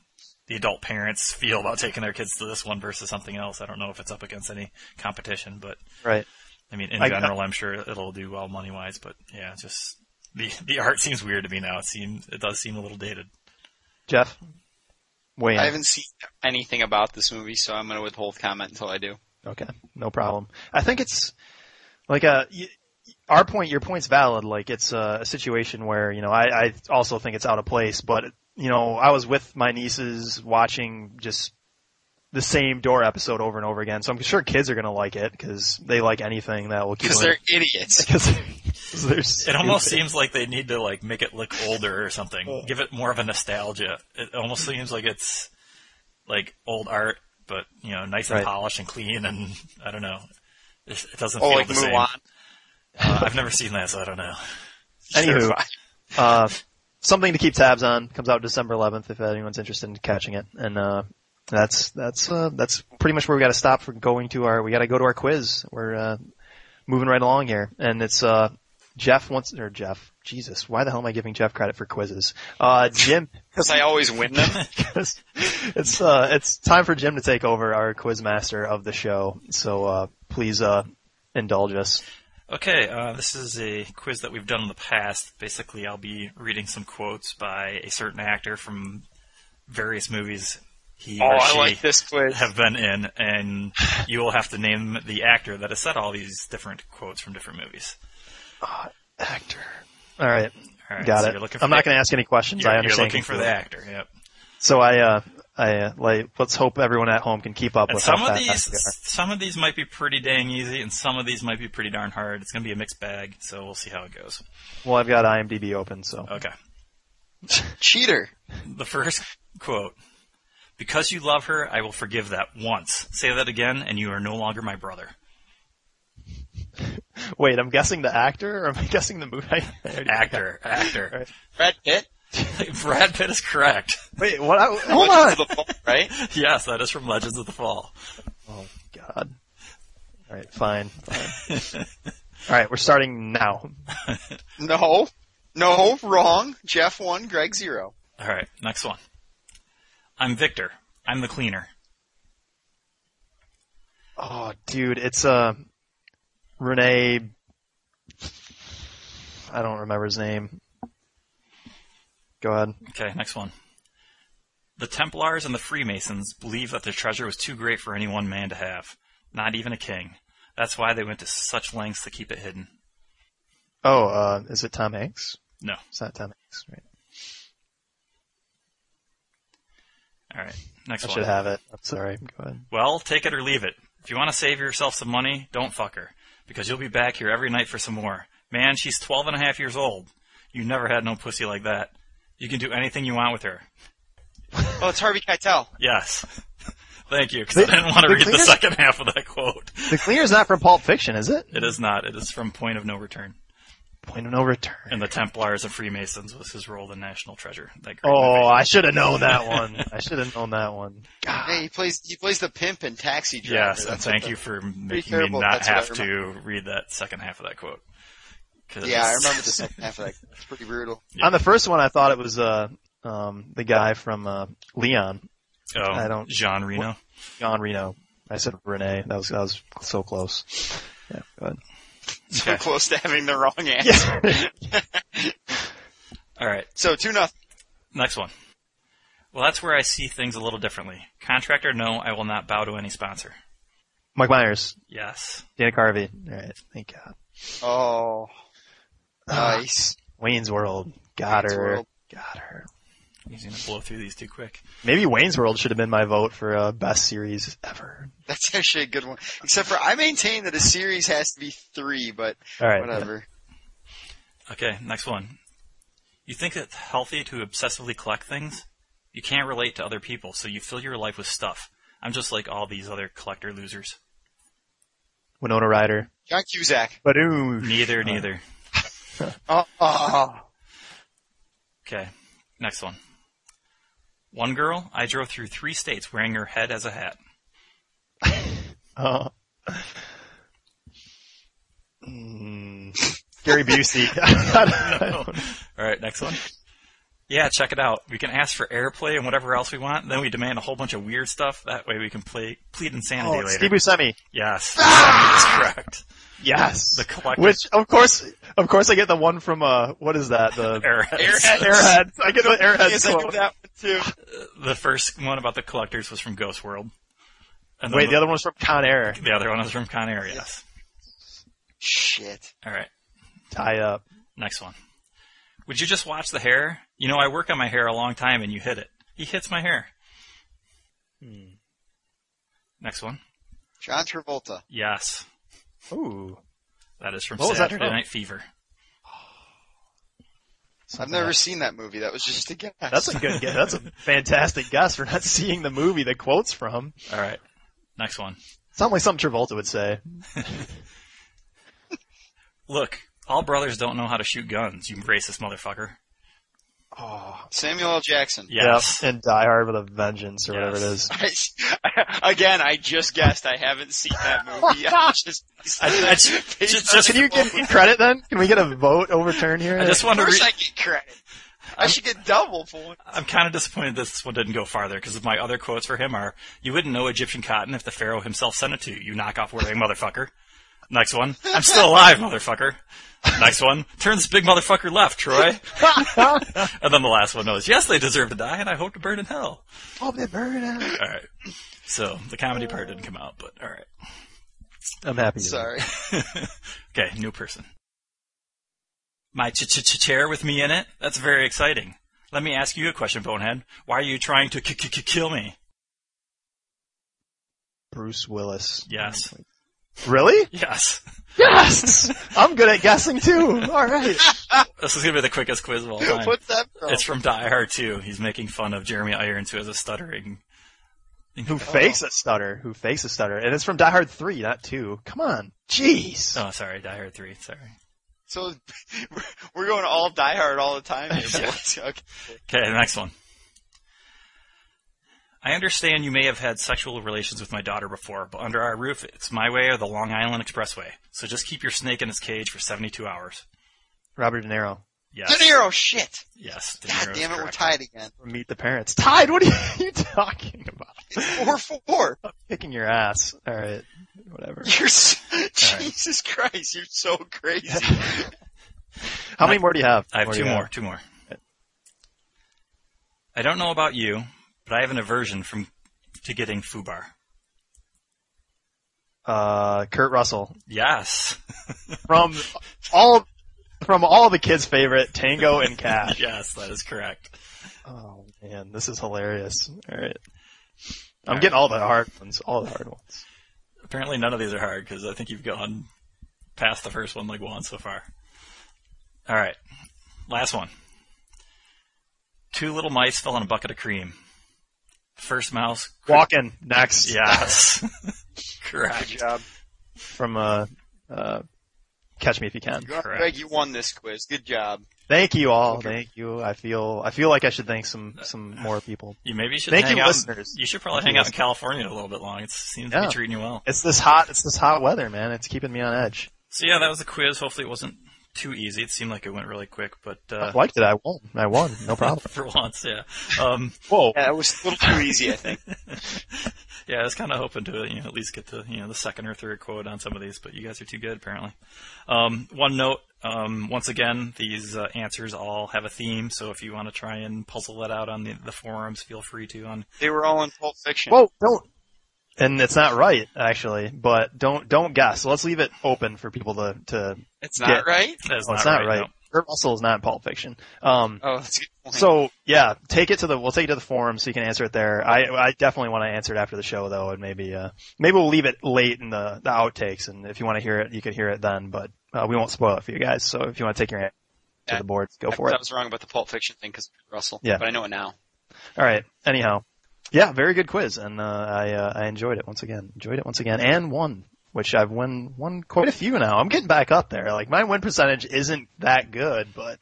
the adult parents feel about taking their kids to this one versus something else. I don't know if it's up against any competition, but Right. I mean, in I- general, I'm sure it'll do well money wise, but yeah, just the the art seems weird to me now. It seems it does seem a little dated. Jeff, weigh in. I haven't seen anything about this movie, so I'm going to withhold comment until I do. Okay, no problem. I think it's like a y- our point. Your point's valid. Like it's a, a situation where you know I, I also think it's out of place. But you know I was with my nieces watching just the same Dora episode over and over again. So I'm sure kids are gonna like it because they like anything that will keep. Because them- they're idiots. *laughs* Because they're *laughs* It almost stupid. seems like they need to like make it look older or something. Give it more of a nostalgia. It almost seems like it's like old art, but you know, nice and Right. polished and clean, and I don't know. It, it doesn't Oh, feel like the same. Uh, I've never seen that, so I don't know. *laughs* Anywho, uh, something to keep tabs on. Comes out December 11th if anyone's interested in catching it. And uh, that's that's uh, that's pretty much where we got to stop for going to our. We got to go to our quiz. We're uh, moving right along here, and it's uh, Jeff wants or Jeff. Jesus, why the hell am I giving Jeff credit for quizzes? Uh, *laughs* Jim, Because I always win them. *laughs* it's uh, it's time for Jim to take over our quiz master of the show. So uh, please uh, indulge us. Okay, uh, this is a quiz that we've done in the past. Basically, I'll be reading some quotes by a certain actor from various movies he Oh, or I she like this quiz. have been in, and you will have to name the actor that has said all these different quotes from different movies. Actor. All right, All right, got so it. You're looking for I'm not going to ask any questions. You're, I you're understand. looking for the actor. Yep. So I, uh, I, uh, like, let's hope everyone at home can keep up And with some of these, are. some of these might be pretty dang easy, and some of these might be pretty darn hard. It's going to be a mixed bag, so we'll see how it goes. Well, I've got IMDb open, so. Okay. *laughs* Cheater. The first quote. Because you love her, I will forgive that once. Say that again, and you are no longer my brother. Wait, I'm guessing the actor, or am I guessing the movie? *laughs* I Actor, actor. Brad Pitt. *laughs* Brad Pitt is correct. Wait, what? I, hold Legends on. of the Fall, right? *laughs* Yes, that is from Legends of the Fall. Oh God. All right, fine, fine. All right, we're starting now. No, no, wrong. Jeff one, Greg zero. All right, next one. I'm Victor. I'm the cleaner. Oh, dude, it's uh, Renee. I don't remember his name. Go ahead. Okay, next one. The Templars and the Freemasons believed that their treasure was too great for any one man to have, not even a king. That's why they went to such lengths to keep it hidden. Oh, uh, is it Tom Hanks? No. It's not Tom Hanks, right? All right, next I one. should have it. I'm sorry. Go ahead. Well, take it or leave it. If you want to save yourself some money, don't fuck her. Because you'll be back here every night for some more. Man, she's 12 and a half years old. You never had no pussy like that. You can do anything you want with her. Oh, it's Harvey Keitel. Yes. *laughs* Thank you, because I didn't want to the read the cleaners- second half of that quote. The Cleaner's not from Pulp Fiction, is it? It is not. It is from Point of No Return. Point of No Return. And the Templars and Freemasons was his role in National Treasure. That Oh. I should have known that one. I should have known that one. *laughs* Hey, he plays he plays the pimp in Taxi Driver. Yes, and *laughs* thank what you for making me terrible, not that's what have to read that second half of that quote. 'Cause the- Yeah, I remember the *laughs* second half of that. It's pretty brutal. Yeah. On the first one, I thought it was uh, um, the guy from uh, Leon, Oh, I don't- Jean Reno. John Reno. I said Renee. That was that was so close. Yeah, go ahead. *laughs* So Okay. close to having the wrong answer. *laughs* All right, So two nothing. next one. Well, that's where I see things a little differently. Contractor, no, I will not bow to any sponsor. Mike Myers, Yes. Dana Carvey. All right, thank God. Oh, ah. nice. Wayne's World. Got Wayne's her. World. Got her. He's gonna blow through these too quick. Maybe Wayne's World should have been my vote for uh, best series ever. That's actually a good one. Except for I maintain that a series has to be three, but All right. whatever. Okay, next one. You think it's healthy to obsessively collect things? You can't relate to other people, so you fill your life with stuff. I'm just like all these other collector losers. Winona Ryder. John Cusack. Badoo. Neither, neither. Oh, *laughs* oh. Okay, next one. One girl, I drove through three states wearing her head as a hat. *laughs* Oh. Mm. Gary Busey. *laughs* All right, next one. Yeah, check it out. We can ask for airplay and whatever else we want. Then we demand a whole bunch of weird stuff. That way we can play plead insanity oh, later. Steve Buscemi. Yes, that is *laughs* correct. Yes. The collector. Which, of course, of course, I get the one from uh, what is that? The *laughs* Airheads. Airheads. Airheads. I get the Airheads Yes, I knew quote. that one too. *laughs* The first one about the collectors was from Ghost World. And then Wait, the other one was from Con Air. the other one was from Con Air, yes. Shit. All right, Tie up. next one. Would you just watch the hair? You know, I work on my hair a long time and you hit it. He hits my hair. Hmm. Next one. John Travolta. Yes. Ooh. That is from What Saturday? Night Fever. I've never seen that movie. That was just a guess. That's a good guess. That's a *laughs* fantastic guess for not seeing the movie the quote's from. All right. Next one. Sounds like something Travolta would say. *laughs* Look, all brothers don't know how to shoot guns, you racist motherfucker. Oh. Samuel L. Jackson. Yes. And Die Hard with a Vengeance or whatever it is. *laughs* I, again, I just guessed. I haven't seen that *laughs* movie. I oh, *laughs* just, I, I just, just, just, Can you give me credit then? Can we get a vote overturned here? I just want Of to course re- I get credit. I should get double points. I'm kind of disappointed this one didn't go farther because my other quotes for him are, "You wouldn't know Egyptian cotton if the pharaoh himself sent it to you. You knock off wearing motherfucker." Next one, I'm still alive, motherfucker. Next one, turn this big motherfucker left, Troy. *laughs* and then the last one was, "Yes, they deserve to die, and I hope to burn in hell." Oh, they burn out. All right. So the comedy part didn't come out, but all right. I'm happy. Sorry. *laughs* Okay, new person. My ch ch ch chair with me in it? That's very exciting. Let me ask you a question, Bonehead. Why are you trying to k- k- k- kill me? Bruce Willis. Yes. Really? Yes. Yes! *laughs* I'm good at guessing too. Alright. *laughs* This is gonna be the quickest quiz of all time. What's that from? It's from Die Hard 2. He's making fun of Jeremy Irons, who has a stuttering Who fakes a stutter? Who fakes a stutter? And it's from Die Hard 3, not 2. Come on. Jeez. Oh, sorry, Die Hard 3, sorry. So *laughs* we're going all Die Hard all the time. Here, boys. okay. Okay, the next one. I understand you may have had sexual relations with my daughter before, but under our roof, it's my way or the Long Island Expressway. So just keep your snake in its cage for 72 hours. Robert De Niro. Yes. De Niro, shit. Yes. De God Niro damn it, we're tied again. From Meet the Parents. Tied? What are you *laughs* talking about? Four four. I'm kicking your ass. Alright. Whatever. You're so, *laughs* Jesus Christ, you're so crazy. *laughs* How many more do you have? I have What two you more, two more. I don't know about you, but I have an aversion from to getting foobar. Uh, Kurt Russell. Yes. *laughs* From all, from all the kids' favorite, Tango and Cash. *laughs* yes, that is correct. Oh man, this is hilarious. Alright. I'm getting all the hard ones. All the hard ones. Apparently none of these are hard because I think you've gone past the first one like once so far. All right, last one. Two little mice fell in a bucket of cream. First mouse. Walken. Next. Yes. *laughs* Correct. Good job. From, uh, uh, Catch Me If You Can. Greg, you won this quiz. Good job. Thank you all. Thank you. I feel, I feel like I should thank some, some more people. You maybe should Thank hang you, out. listeners. You should probably Thank hang you, out in California a little bit long. It seems to be treating you well. It's this hot, it's this hot weather, man. It's keeping me on edge. So yeah, that was the quiz. Hopefully it wasn't too easy. It seemed like it went really quick, but I uh, liked it. I won. I won. No *laughs* problem. for once, yeah. Um, Whoa. Yeah, it was a little too easy, I think. *laughs* yeah, I was kind of hoping to you know at least get to you know the second or third quote on some of these, but you guys are too good apparently. Um, one note. Um, once again, these uh, answers all have a theme, so if you want to try and puzzle that out on the, the forums, feel free to. On They were all in Pulp Fiction. Whoa, don't. And it's not right, actually, but don't, don't guess. Let's leave it open for people to, to, it's not yeah. right? that's well, not it's not right. right. no. Kurt Russell is not in Pulp Fiction. Um, Oh, that's good so yeah, take it to the, we'll take it to the forum so you can answer it there. I, I definitely want to answer it after the show though, and maybe, uh, maybe we'll leave it late in the, the outtakes, and if you want to hear it, you can hear it then, but, uh, we won't spoil it for you guys, so if you want to take your answer to the board, go I, for I it. was wrong about the Pulp Fiction thing because Russell. Yeah. But I know it now. All right. Anyhow, yeah, very good quiz, and uh, I uh, I enjoyed it once again. Enjoyed it once again, and won, which I've won won quite a few now. I'm getting back up there. Like my win percentage isn't that good, but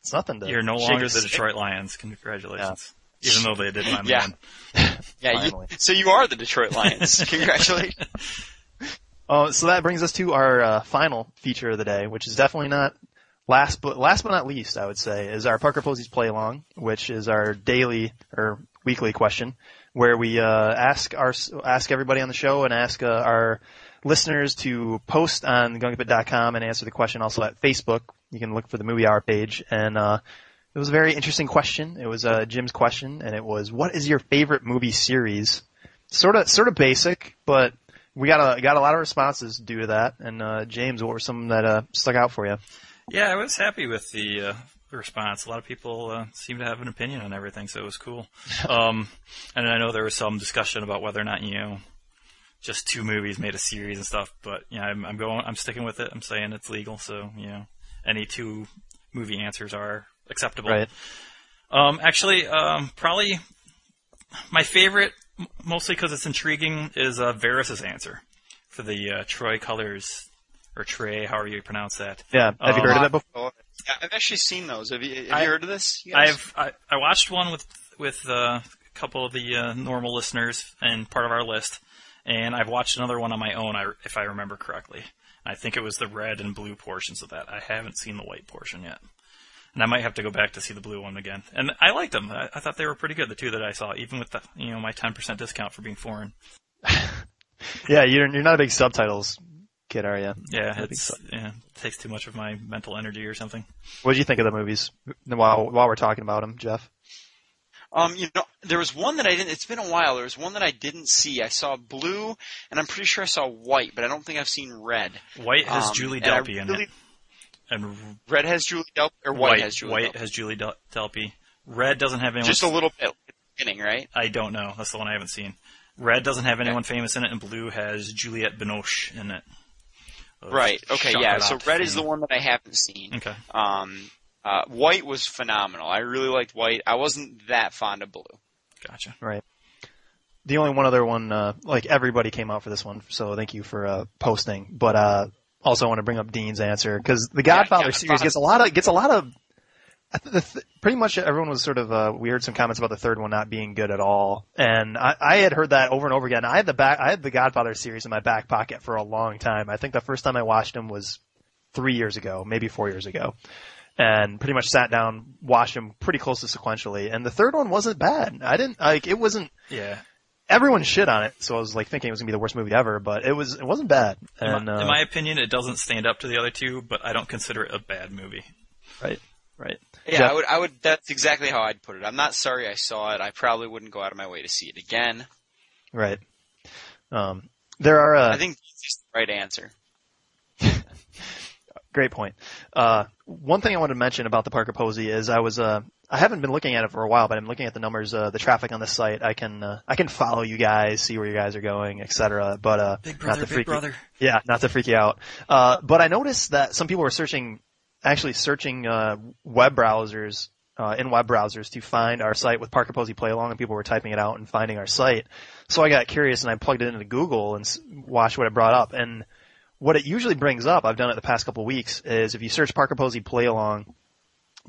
it's nothing to. You're no shake longer the stick. Detroit Lions. Congratulations. Even though they did finally Yeah. win. *laughs* Yeah, you, so you are the Detroit Lions. *laughs* Congratulations. Oh, so that brings us to our uh, final feature of the day, which is definitely not last, but last but not least, I would say, is our Parker Posey's play along, which is our daily or weekly question, where we uh, ask our ask everybody on the show and ask uh, our listeners to post on gungabit.com and answer the question also at Facebook. You can look for the movie hour page and. uh it was a very interesting question. It was uh, Jim's question, and it was, "What is your favorite movie series?" Sort of, sort of basic, but we got a got a lot of responses due to that. And uh, James, what were some that uh, stuck out for you? Yeah, I was happy with the, uh, the response. A lot of people uh, seem to have an opinion on everything, so it was cool. *laughs* um, and I know there was some discussion about whether or not you know just two movies made a series and stuff. But yeah, I'm, I'm going. I'm sticking with it. I'm saying it's legal, so you know any two movie answers are acceptable. Right. Um, actually, um, probably my favorite, mostly because it's intriguing, is uh, Varys's answer for the uh, Troy Colors or Trey, however you pronounce that. Yeah, have you Um, heard of that before? Yeah, I've actually seen those. Have you, have I- you heard of this? you guys? I've I, I watched one with with uh, a couple of the uh, normal listeners and part of our list, and I've watched another one on my own, if I remember correctly. I think it was the red and blue portions of that. I haven't seen the white portion yet, and I might have to go back to see the blue one again. And I liked them. I, I thought they were pretty good. The two that I saw, even with the you know my ten percent discount for being foreign. *laughs* Yeah, you're you're not a big subtitles kid, are you? Yeah, it's yeah, it takes too much of my mental energy or something. What did you think of the movies while while we're talking about them, Jeff? Um, you know, there was one that I didn't. It's been a while. There was one that I didn't see. I saw blue, and I'm pretty sure I saw white, but I don't think I've seen red. White has Um, Julie Delpy in it, and Red has Julie Delpy, or white, has Julie white Delpy. has Julie Del- Delpy. Red doesn't have anyone. Just a little bit at the beginning, right? I don't know. That's the one I haven't seen. Red doesn't have anyone famous in it, and blue has Juliette Binoche in it. Right. Okay. Yeah. So red is the one that I haven't seen. Okay. Um, uh, white was phenomenal. I really liked white. I wasn't that fond of blue. Gotcha. Right. the only one other one, uh, like everybody came out for this one, so thank you for uh, posting. But uh, also, I want to bring up Dean's answer because the Godfather yeah, series gets a lot of gets a lot of. The th- pretty much everyone was sort of. Uh, we heard some comments about the third one not being good at all, and I, I had heard that over and over again. I had the back. I had the Godfather series in my back pocket for a long time. I think the first time I watched them was three years ago, maybe four years ago, and pretty much sat down, watched them pretty close to sequentially. And the third one wasn't bad. I didn't like it. wasn't Yeah. everyone shit on it, so I was like thinking it was gonna be the worst movie ever, but it was it wasn't bad. In, my, uh, in my opinion, it doesn't stand up to the other two, but I don't consider it a bad movie. right, right. Yeah, Jeff? I would. I would. That's exactly how I'd put it. I'm not sorry I saw it. I probably wouldn't go out of my way to see it again. Right. Um, there are uh, I think it's the right answer. Great point. Uh, one thing I wanted to mention about the Parker Posey is I was uh, I haven't been looking at it for a while, but I'm looking at the numbers, uh, the traffic on the site. I can uh, I can follow you guys, see where you guys are going, etc. But uh, Big not brother, to big freak you- brother. Yeah, not to freak you out. Uh, but I noticed that some people were searching, actually searching uh, web browsers uh, in web browsers to find our site with Parker Posey Play Along, and people were typing it out and finding our site. So I got curious and I plugged it into Google and watched what it brought up. And what it usually brings up, I've done it the past couple of weeks, is if you search Parker Posey Play Along,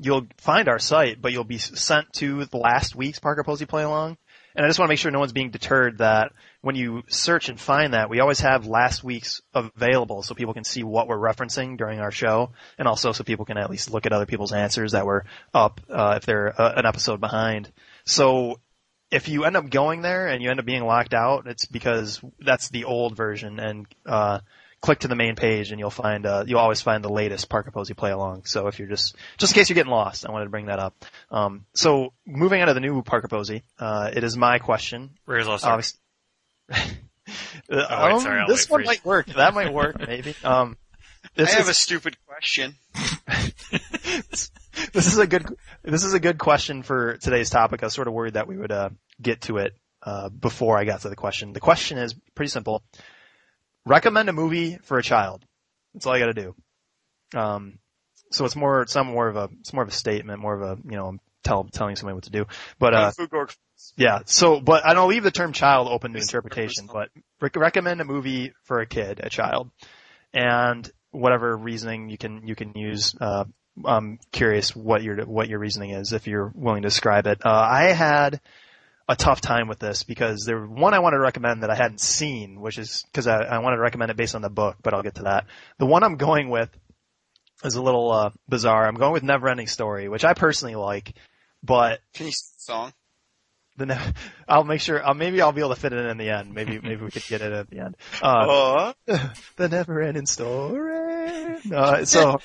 you'll find our site, but you'll be sent to the last week's Parker Posey Play Along. And I just want to make sure no one's being deterred that when you search and find that, we always have last week's available so people can see what we're referencing during our show, and also so people can at least look at other people's answers that were up uh, if they're uh, an episode behind. So if you end up going there and you end up being locked out, it's because that's the old version, and uh, click to the main page and you'll find uh, you'll always find the latest Parker Posey play along. So if you're just just in case you're getting lost, I wanted to bring that up. Um, so moving on to the new Parker Posey, uh, it is my question. Where's Lost Ark? Oh, wait, sorry, I'll this wait for one you. might work. That might work, maybe. Um, *laughs* this I have is, a stupid question. *laughs* this is a good this is a good question for today's topic. I was sort of worried that we would uh, get to it uh, before I got to the question. The question is pretty simple. Recommend a movie for a child. That's all I got to do. Um, so it's more it's not more of a it's more of a statement, more of a you know tell telling somebody what to do. But uh, Kung Fu Gorg- yeah. So, but I don't leave the term child open to interpretation, but rec- recommend a movie for a kid, a child, and whatever reasoning you can, you can use, uh, I'm curious what your, what your reasoning is if you're willing to describe it. Uh, I had a tough time with this because there one I wanted to recommend that I hadn't seen, which is because I, I wanted to recommend it based on the book, but I'll get to that. The one I'm going with is a little, uh, bizarre. I'm going with Neverending Story, which I personally like, but Can you sing the song? the ne- *laughs* I'll make sure. Uh, maybe I'll be able to fit it in in the end. Maybe maybe we could get it at the end. Uh, *laughs* *laughs* Uh, the never-ending story. No, so,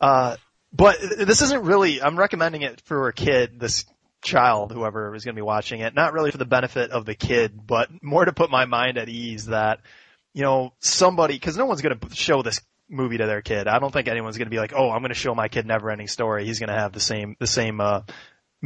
uh, but this isn't really. I'm recommending it for a kid. This child, whoever is going to be watching it, not really for the benefit of the kid, but more to put my mind at ease that you know somebody because no one's going to show this movie to their kid. I don't think anyone's going to be like, oh, I'm going to show my kid Never-ending Story. He's going to have the same the same uh,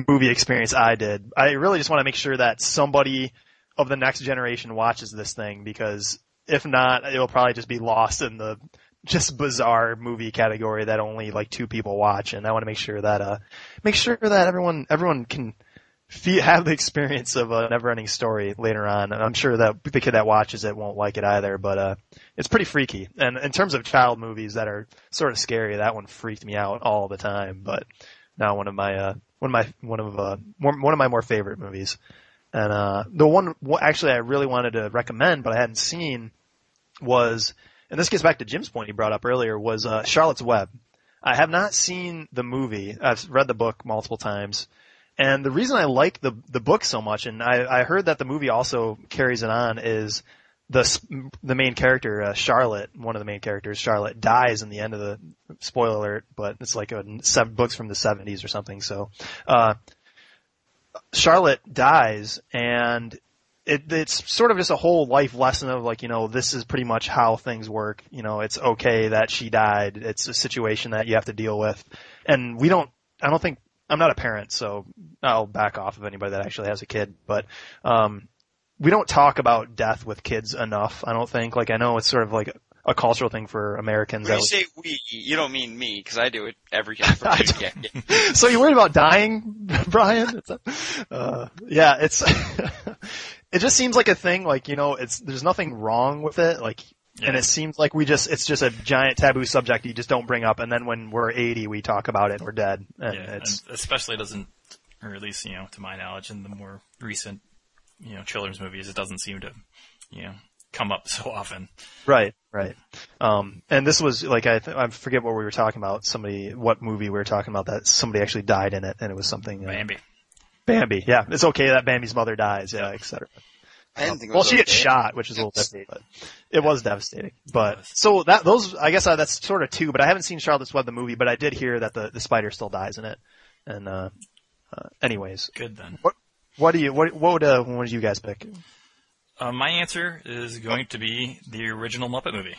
movie experience I did. I really just want to make sure that somebody of the next generation watches this thing because if not, it'll probably just be lost in the just bizarre movie category that only like two people watch. And I want to make sure that, uh, make sure that everyone, everyone can fe- have the experience of a never ending story later on. And I'm sure that the kid that watches it won't like it either, but, uh, it's pretty freaky. And in terms of child movies that are sort of scary, that one freaked me out all the time, but now one of my, uh, one of my, one of, uh, one of my more favorite movies. And, uh, the one, actually I really wanted to recommend, but I hadn't seen was, and this gets back to Jim's point he brought up earlier, was uh, Charlotte's Web. I have not seen the movie. I've read the book multiple times. And the reason I like the the book so much, and I, I heard that the movie also carries it on, is the the main character uh, Charlotte, one of the main characters, Charlotte, dies in the end of the spoiler alert, but it's like a seven books from the seventies or something. So, uh, Charlotte dies, and it, it's sort of just a whole life lesson of like, you know, this is pretty much how things work. You know, it's okay that she died. It's a situation that you have to deal with. And we don't, I don't think, I'm not a parent, so I'll back off of anybody that actually has a kid, but, um, we don't talk about death with kids enough, I don't think. Like, I know it's sort of like a cultural thing for Americans. when you say we, you don't mean me, because I do it every *laughs* Yeah. *laughs* so you're worried about dying, *laughs* Brian? Uh, yeah, it's it just seems like a thing. Like you know, it's there's nothing wrong with it. Like, and it seems like we just it's just a giant taboo subject you just don't bring up. And then when we're 80, we talk about it and we're dead. And Yeah, it's and especially doesn't, or at least you know, to my knowledge, in the more recent, you know, children's movies, it doesn't seem to, you know, come up *laughs* so often. right, right. Um, and this was like I th- I forget what we were talking about. Somebody, what movie we were talking about that somebody actually died in it, and it was something. Uh, Bambi. Bambi. Yeah, it's okay that Bambi's mother dies. Yeah, etc. I didn't think it Well, was she gets shot, which is a little devastating, but it was devastating. But so that those, I guess uh, that's sort of two. But I haven't seen Charlotte's Web the movie, but I did hear that the the spider still dies in it. And uh, uh anyways, Good then. What what do you what what would uh, what did you guys pick? Uh, my answer is going to be the original Muppet movie.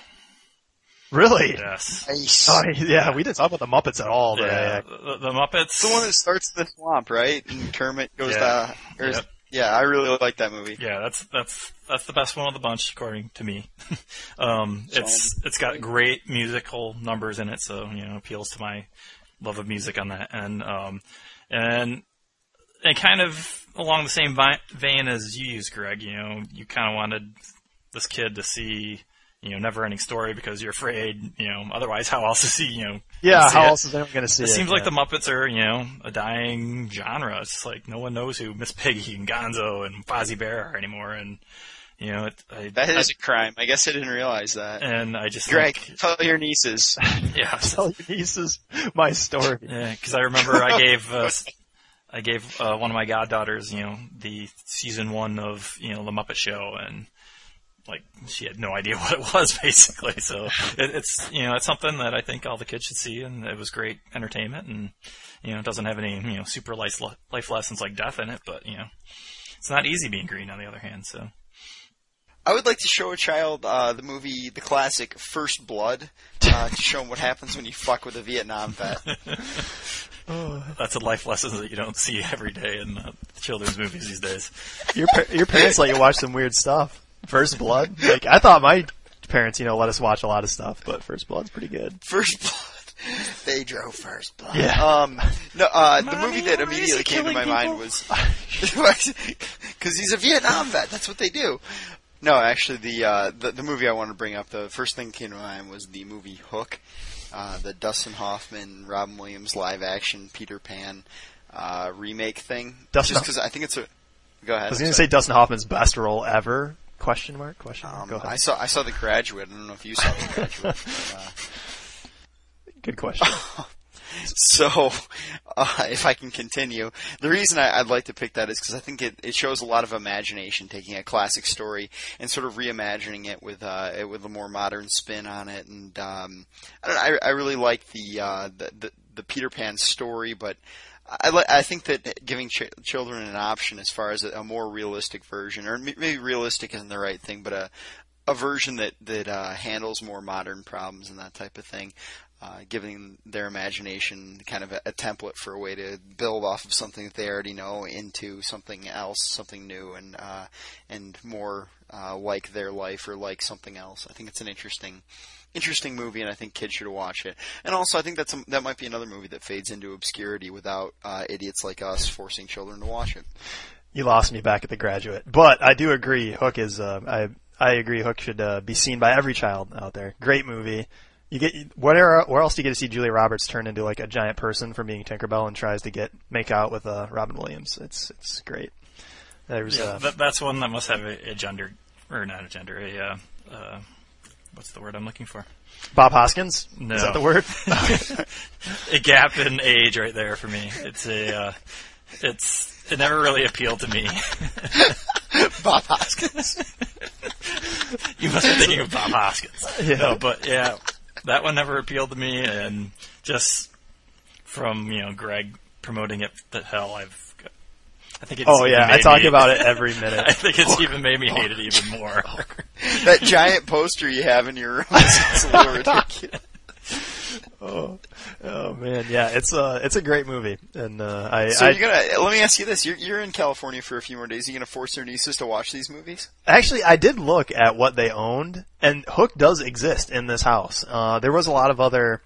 Really? Yes. Nice. Oh, yeah, we didn't talk about the Muppets at all. But Yeah, the, the Muppets. It's the one that starts the swamp, right? And Kermit goes Yeah. to. Or, Yep. Yeah, I really like that movie. Yeah, that's that's that's the best one of the bunch, according to me. *laughs* um, it's it's got great musical numbers in it, so you know appeals to my love of music on that, and um, and and kind of along the same vein as you use, Greg. You know, you kind of wanted this kid to see. You know, never ending story because you're afraid, you know, otherwise how else is he, you know, yeah, how it. else is anyone going to see It it? seems like Yeah. the Muppets are, you know, a dying genre. It's like no one knows who Miss Piggy and Gonzo and Fozzie Bear are anymore, and you know, it, I, That is a crime. I guess I didn't realize that. And I just Greg, think, tell your nieces. *laughs* *laughs* yeah, Tell your nieces my story. yeah, because I remember I gave uh, I gave uh, one of my goddaughters, you know, the season one of you know the Muppet Show, and like she had no idea *laughs* what it was basically. So it, it's you know it's something that I think all the kids should see, and it was great entertainment, and you know it doesn't have any you know super life life lessons like death in it, but you know it's not easy being green on the other hand. So I would like to show a child uh, the movie, the classic First Blood, uh, to show them what happens when you fuck with a Vietnam vet. *laughs* that's a life lesson that you don't see every day in uh, children's movies these days. Your par- your parents let you watch some weird stuff. First Blood. Like I thought my parents, you know, let us watch a lot of stuff, but First Blood's pretty good. First Blood. They drove First Blood. Yeah. Um, no, uh, the Mommy, movie that why is immediately he came to my killing mind was *laughs* because he's a Vietnam vet. That's what they do. No, actually, the, uh, the the movie I wanted to bring up, the first thing that came to mind was the movie Hook, uh, the Dustin Hoffman, Robin Williams live action Peter Pan uh, remake thing. Dustin- Just because I think it's a. Go ahead. I was going to say Dustin Hoffman's best role ever. Question mark? Question mark? Um, Go ahead. I saw I saw The Graduate. I don't know if you saw The Graduate. *laughs* uh, Good question. *laughs* So, uh, if I can continue, the reason I, I'd like to pick that is because I think it, it shows a lot of imagination, taking a classic story and sort of reimagining it with uh, it with a more modern spin on it. And um, I don't know, I, I really like the, uh, the the the Peter Pan story, but. I, I think that giving ch- children an option as far as a, a more realistic version, or maybe realistic isn't the right thing, but a a version that that uh, handles more modern problems and that type of thing, uh, giving their imagination kind of a, a template for a way to build off of something that they already know into something else, something new, and uh, and more uh, like their life or like something else. I think it's an interesting. Interesting movie, and I think kids should watch it. And also, I think that's a, that might be another movie that fades into obscurity without uh, idiots like us forcing children to watch it. You lost me back at the graduate, but I do agree. Hook is. Uh, I I agree. Hook should uh, be seen by every child out there. Great movie. You get where where else do you get to see Julia Roberts turn into like a giant person from being Tinkerbell and tries to get make out with uh, Robin Williams? It's it's great. There's Yeah, uh, that, that's one that must have a, a gender, or not a gender, a uh, uh, what's the word I'm looking for? Bob Hoskins. No. Is that the word? *laughs* a gap in age right there for me. It's a, uh, it's it never really appealed to me. *laughs* Bob Hoskins. *laughs* you must be thinking of Bob Hoskins. Yeah. No, but yeah, that one never appealed to me, and just from you know Greg promoting it to hell, I've. I think it's oh yeah, I talk me- about it every *laughs* minute. I think it's *laughs* even made me hate it even more. *laughs* that giant poster you have in your room is a little ridiculous. Oh, oh man, yeah, it's uh it's a great movie, and uh, I, So you're gonna let me ask you this: you're, you're in California for a few more days. Are you gonna force your nieces to watch these movies? Actually, I did look at what they owned, and Hook does exist in this house. Uh, there was a lot of other.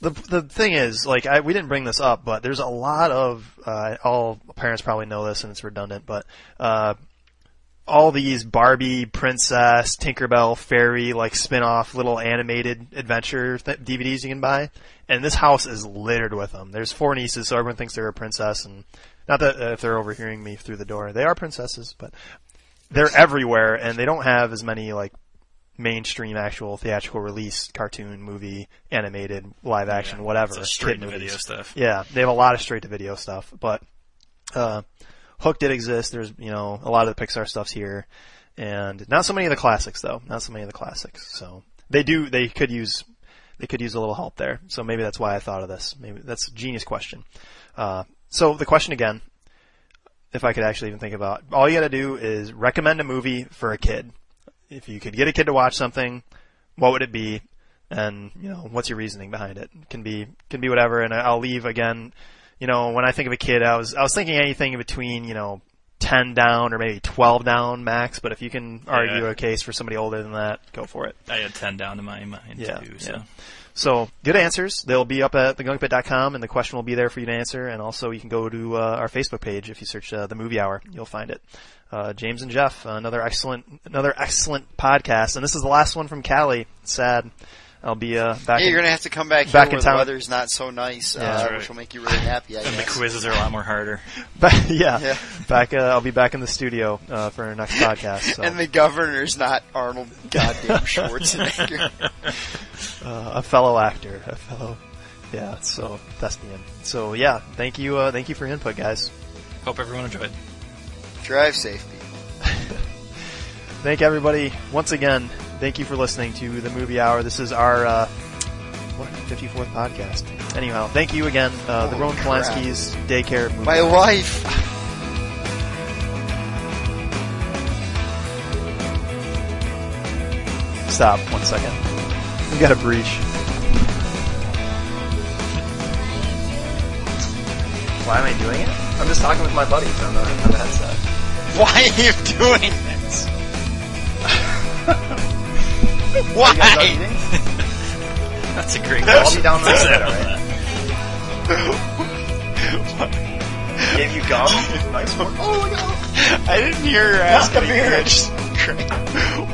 The the thing is, like, I we didn't bring this up, but there's a lot of uh, all parents probably know this, and it's redundant, but uh, all these Barbie, Princess, Tinkerbell, Fairy, like spin-off little animated adventure th- DVDs you can buy. And this house is littered with them. There's four nieces, so everyone thinks they're a princess. And not that uh, if they're overhearing me through the door, they are princesses, but they're everywhere, and they don't have as many like mainstream actual theatrical release cartoon movie animated live action Yeah, whatever straight to movies. video stuff. Yeah, they have a lot of straight to video stuff, but uh, Hook did exist. There's you know a lot of the Pixar stuff's here, and not so many of the classics though. Not so many of the classics. So they do they could use they could use a little help there. So maybe that's why I thought of this. Maybe that's a genius question. Uh, so the question again, if I could actually even think about, all you got to do is recommend a movie for a kid. If you could get a kid to watch something, what would it be? And you know, what's your reasoning behind it? Can be can be whatever. And I'll leave again. You know, when I think of a kid, I was I was thinking anything in between. You know. 10 down or maybe 12 down max, but if you can argue Yeah. a case for somebody older than that, go for it. I had 10 down to my mind Yeah, too, so. yeah. So good answers. They'll be up at thegunkpit.com, and the question will be there for you to answer. And also, you can go to uh, our Facebook page if you search uh, the Movie Hour. You'll find it. Uh, James and Jeff, another excellent, another excellent podcast. And this is the last one from Cali. Sad. I'll be uh, back. Hey, in- you're gonna have to come back here back in where town. the weather's not so nice, Yeah. uh, right. which will make you really happy. I And *laughs* the quizzes are a lot more harder. *laughs* But, yeah, Yeah. back. Uh, I'll be back in the studio uh, for our next podcast. So. And the governor's not Arnold goddamn *laughs* Schwarzenegger. uh, a fellow actor, a fellow. Yeah. So that's the end. So yeah, thank you. Uh, thank you for your input, guys. Hope everyone enjoyed. Drive safe, people. Thank everybody once again. Thank you for listening to the Movie Hour. This is our uh, what 54th podcast. Anyhow, thank you again. Uh, the Roman crap. Polanski's daycare movie. My wife. Stop one second. We got a breach. Why am I doing it? I'm just talking with my buddies on the, on the headset. Why are you doing this? *laughs* Why? *laughs* That's a great I'll question. down the That's road, exactly alright? *laughs* Gave you gum? nice one. Oh no! I didn't hear her ask me. here. *laughs* I just-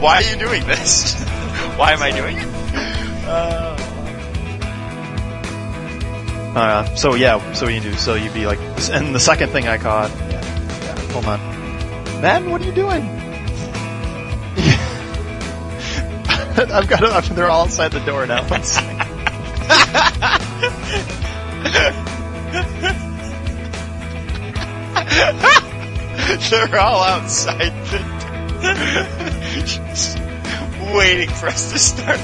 Why are you doing this? Why am I doing it? Uh, so yeah, so you do. So you'd be like, and the second thing I caught. Yeah, yeah. Hold on, man. What are you doing? *laughs* I've got. To, *laughs* they're all outside the door now. They're all outside the door. Just waiting for us to start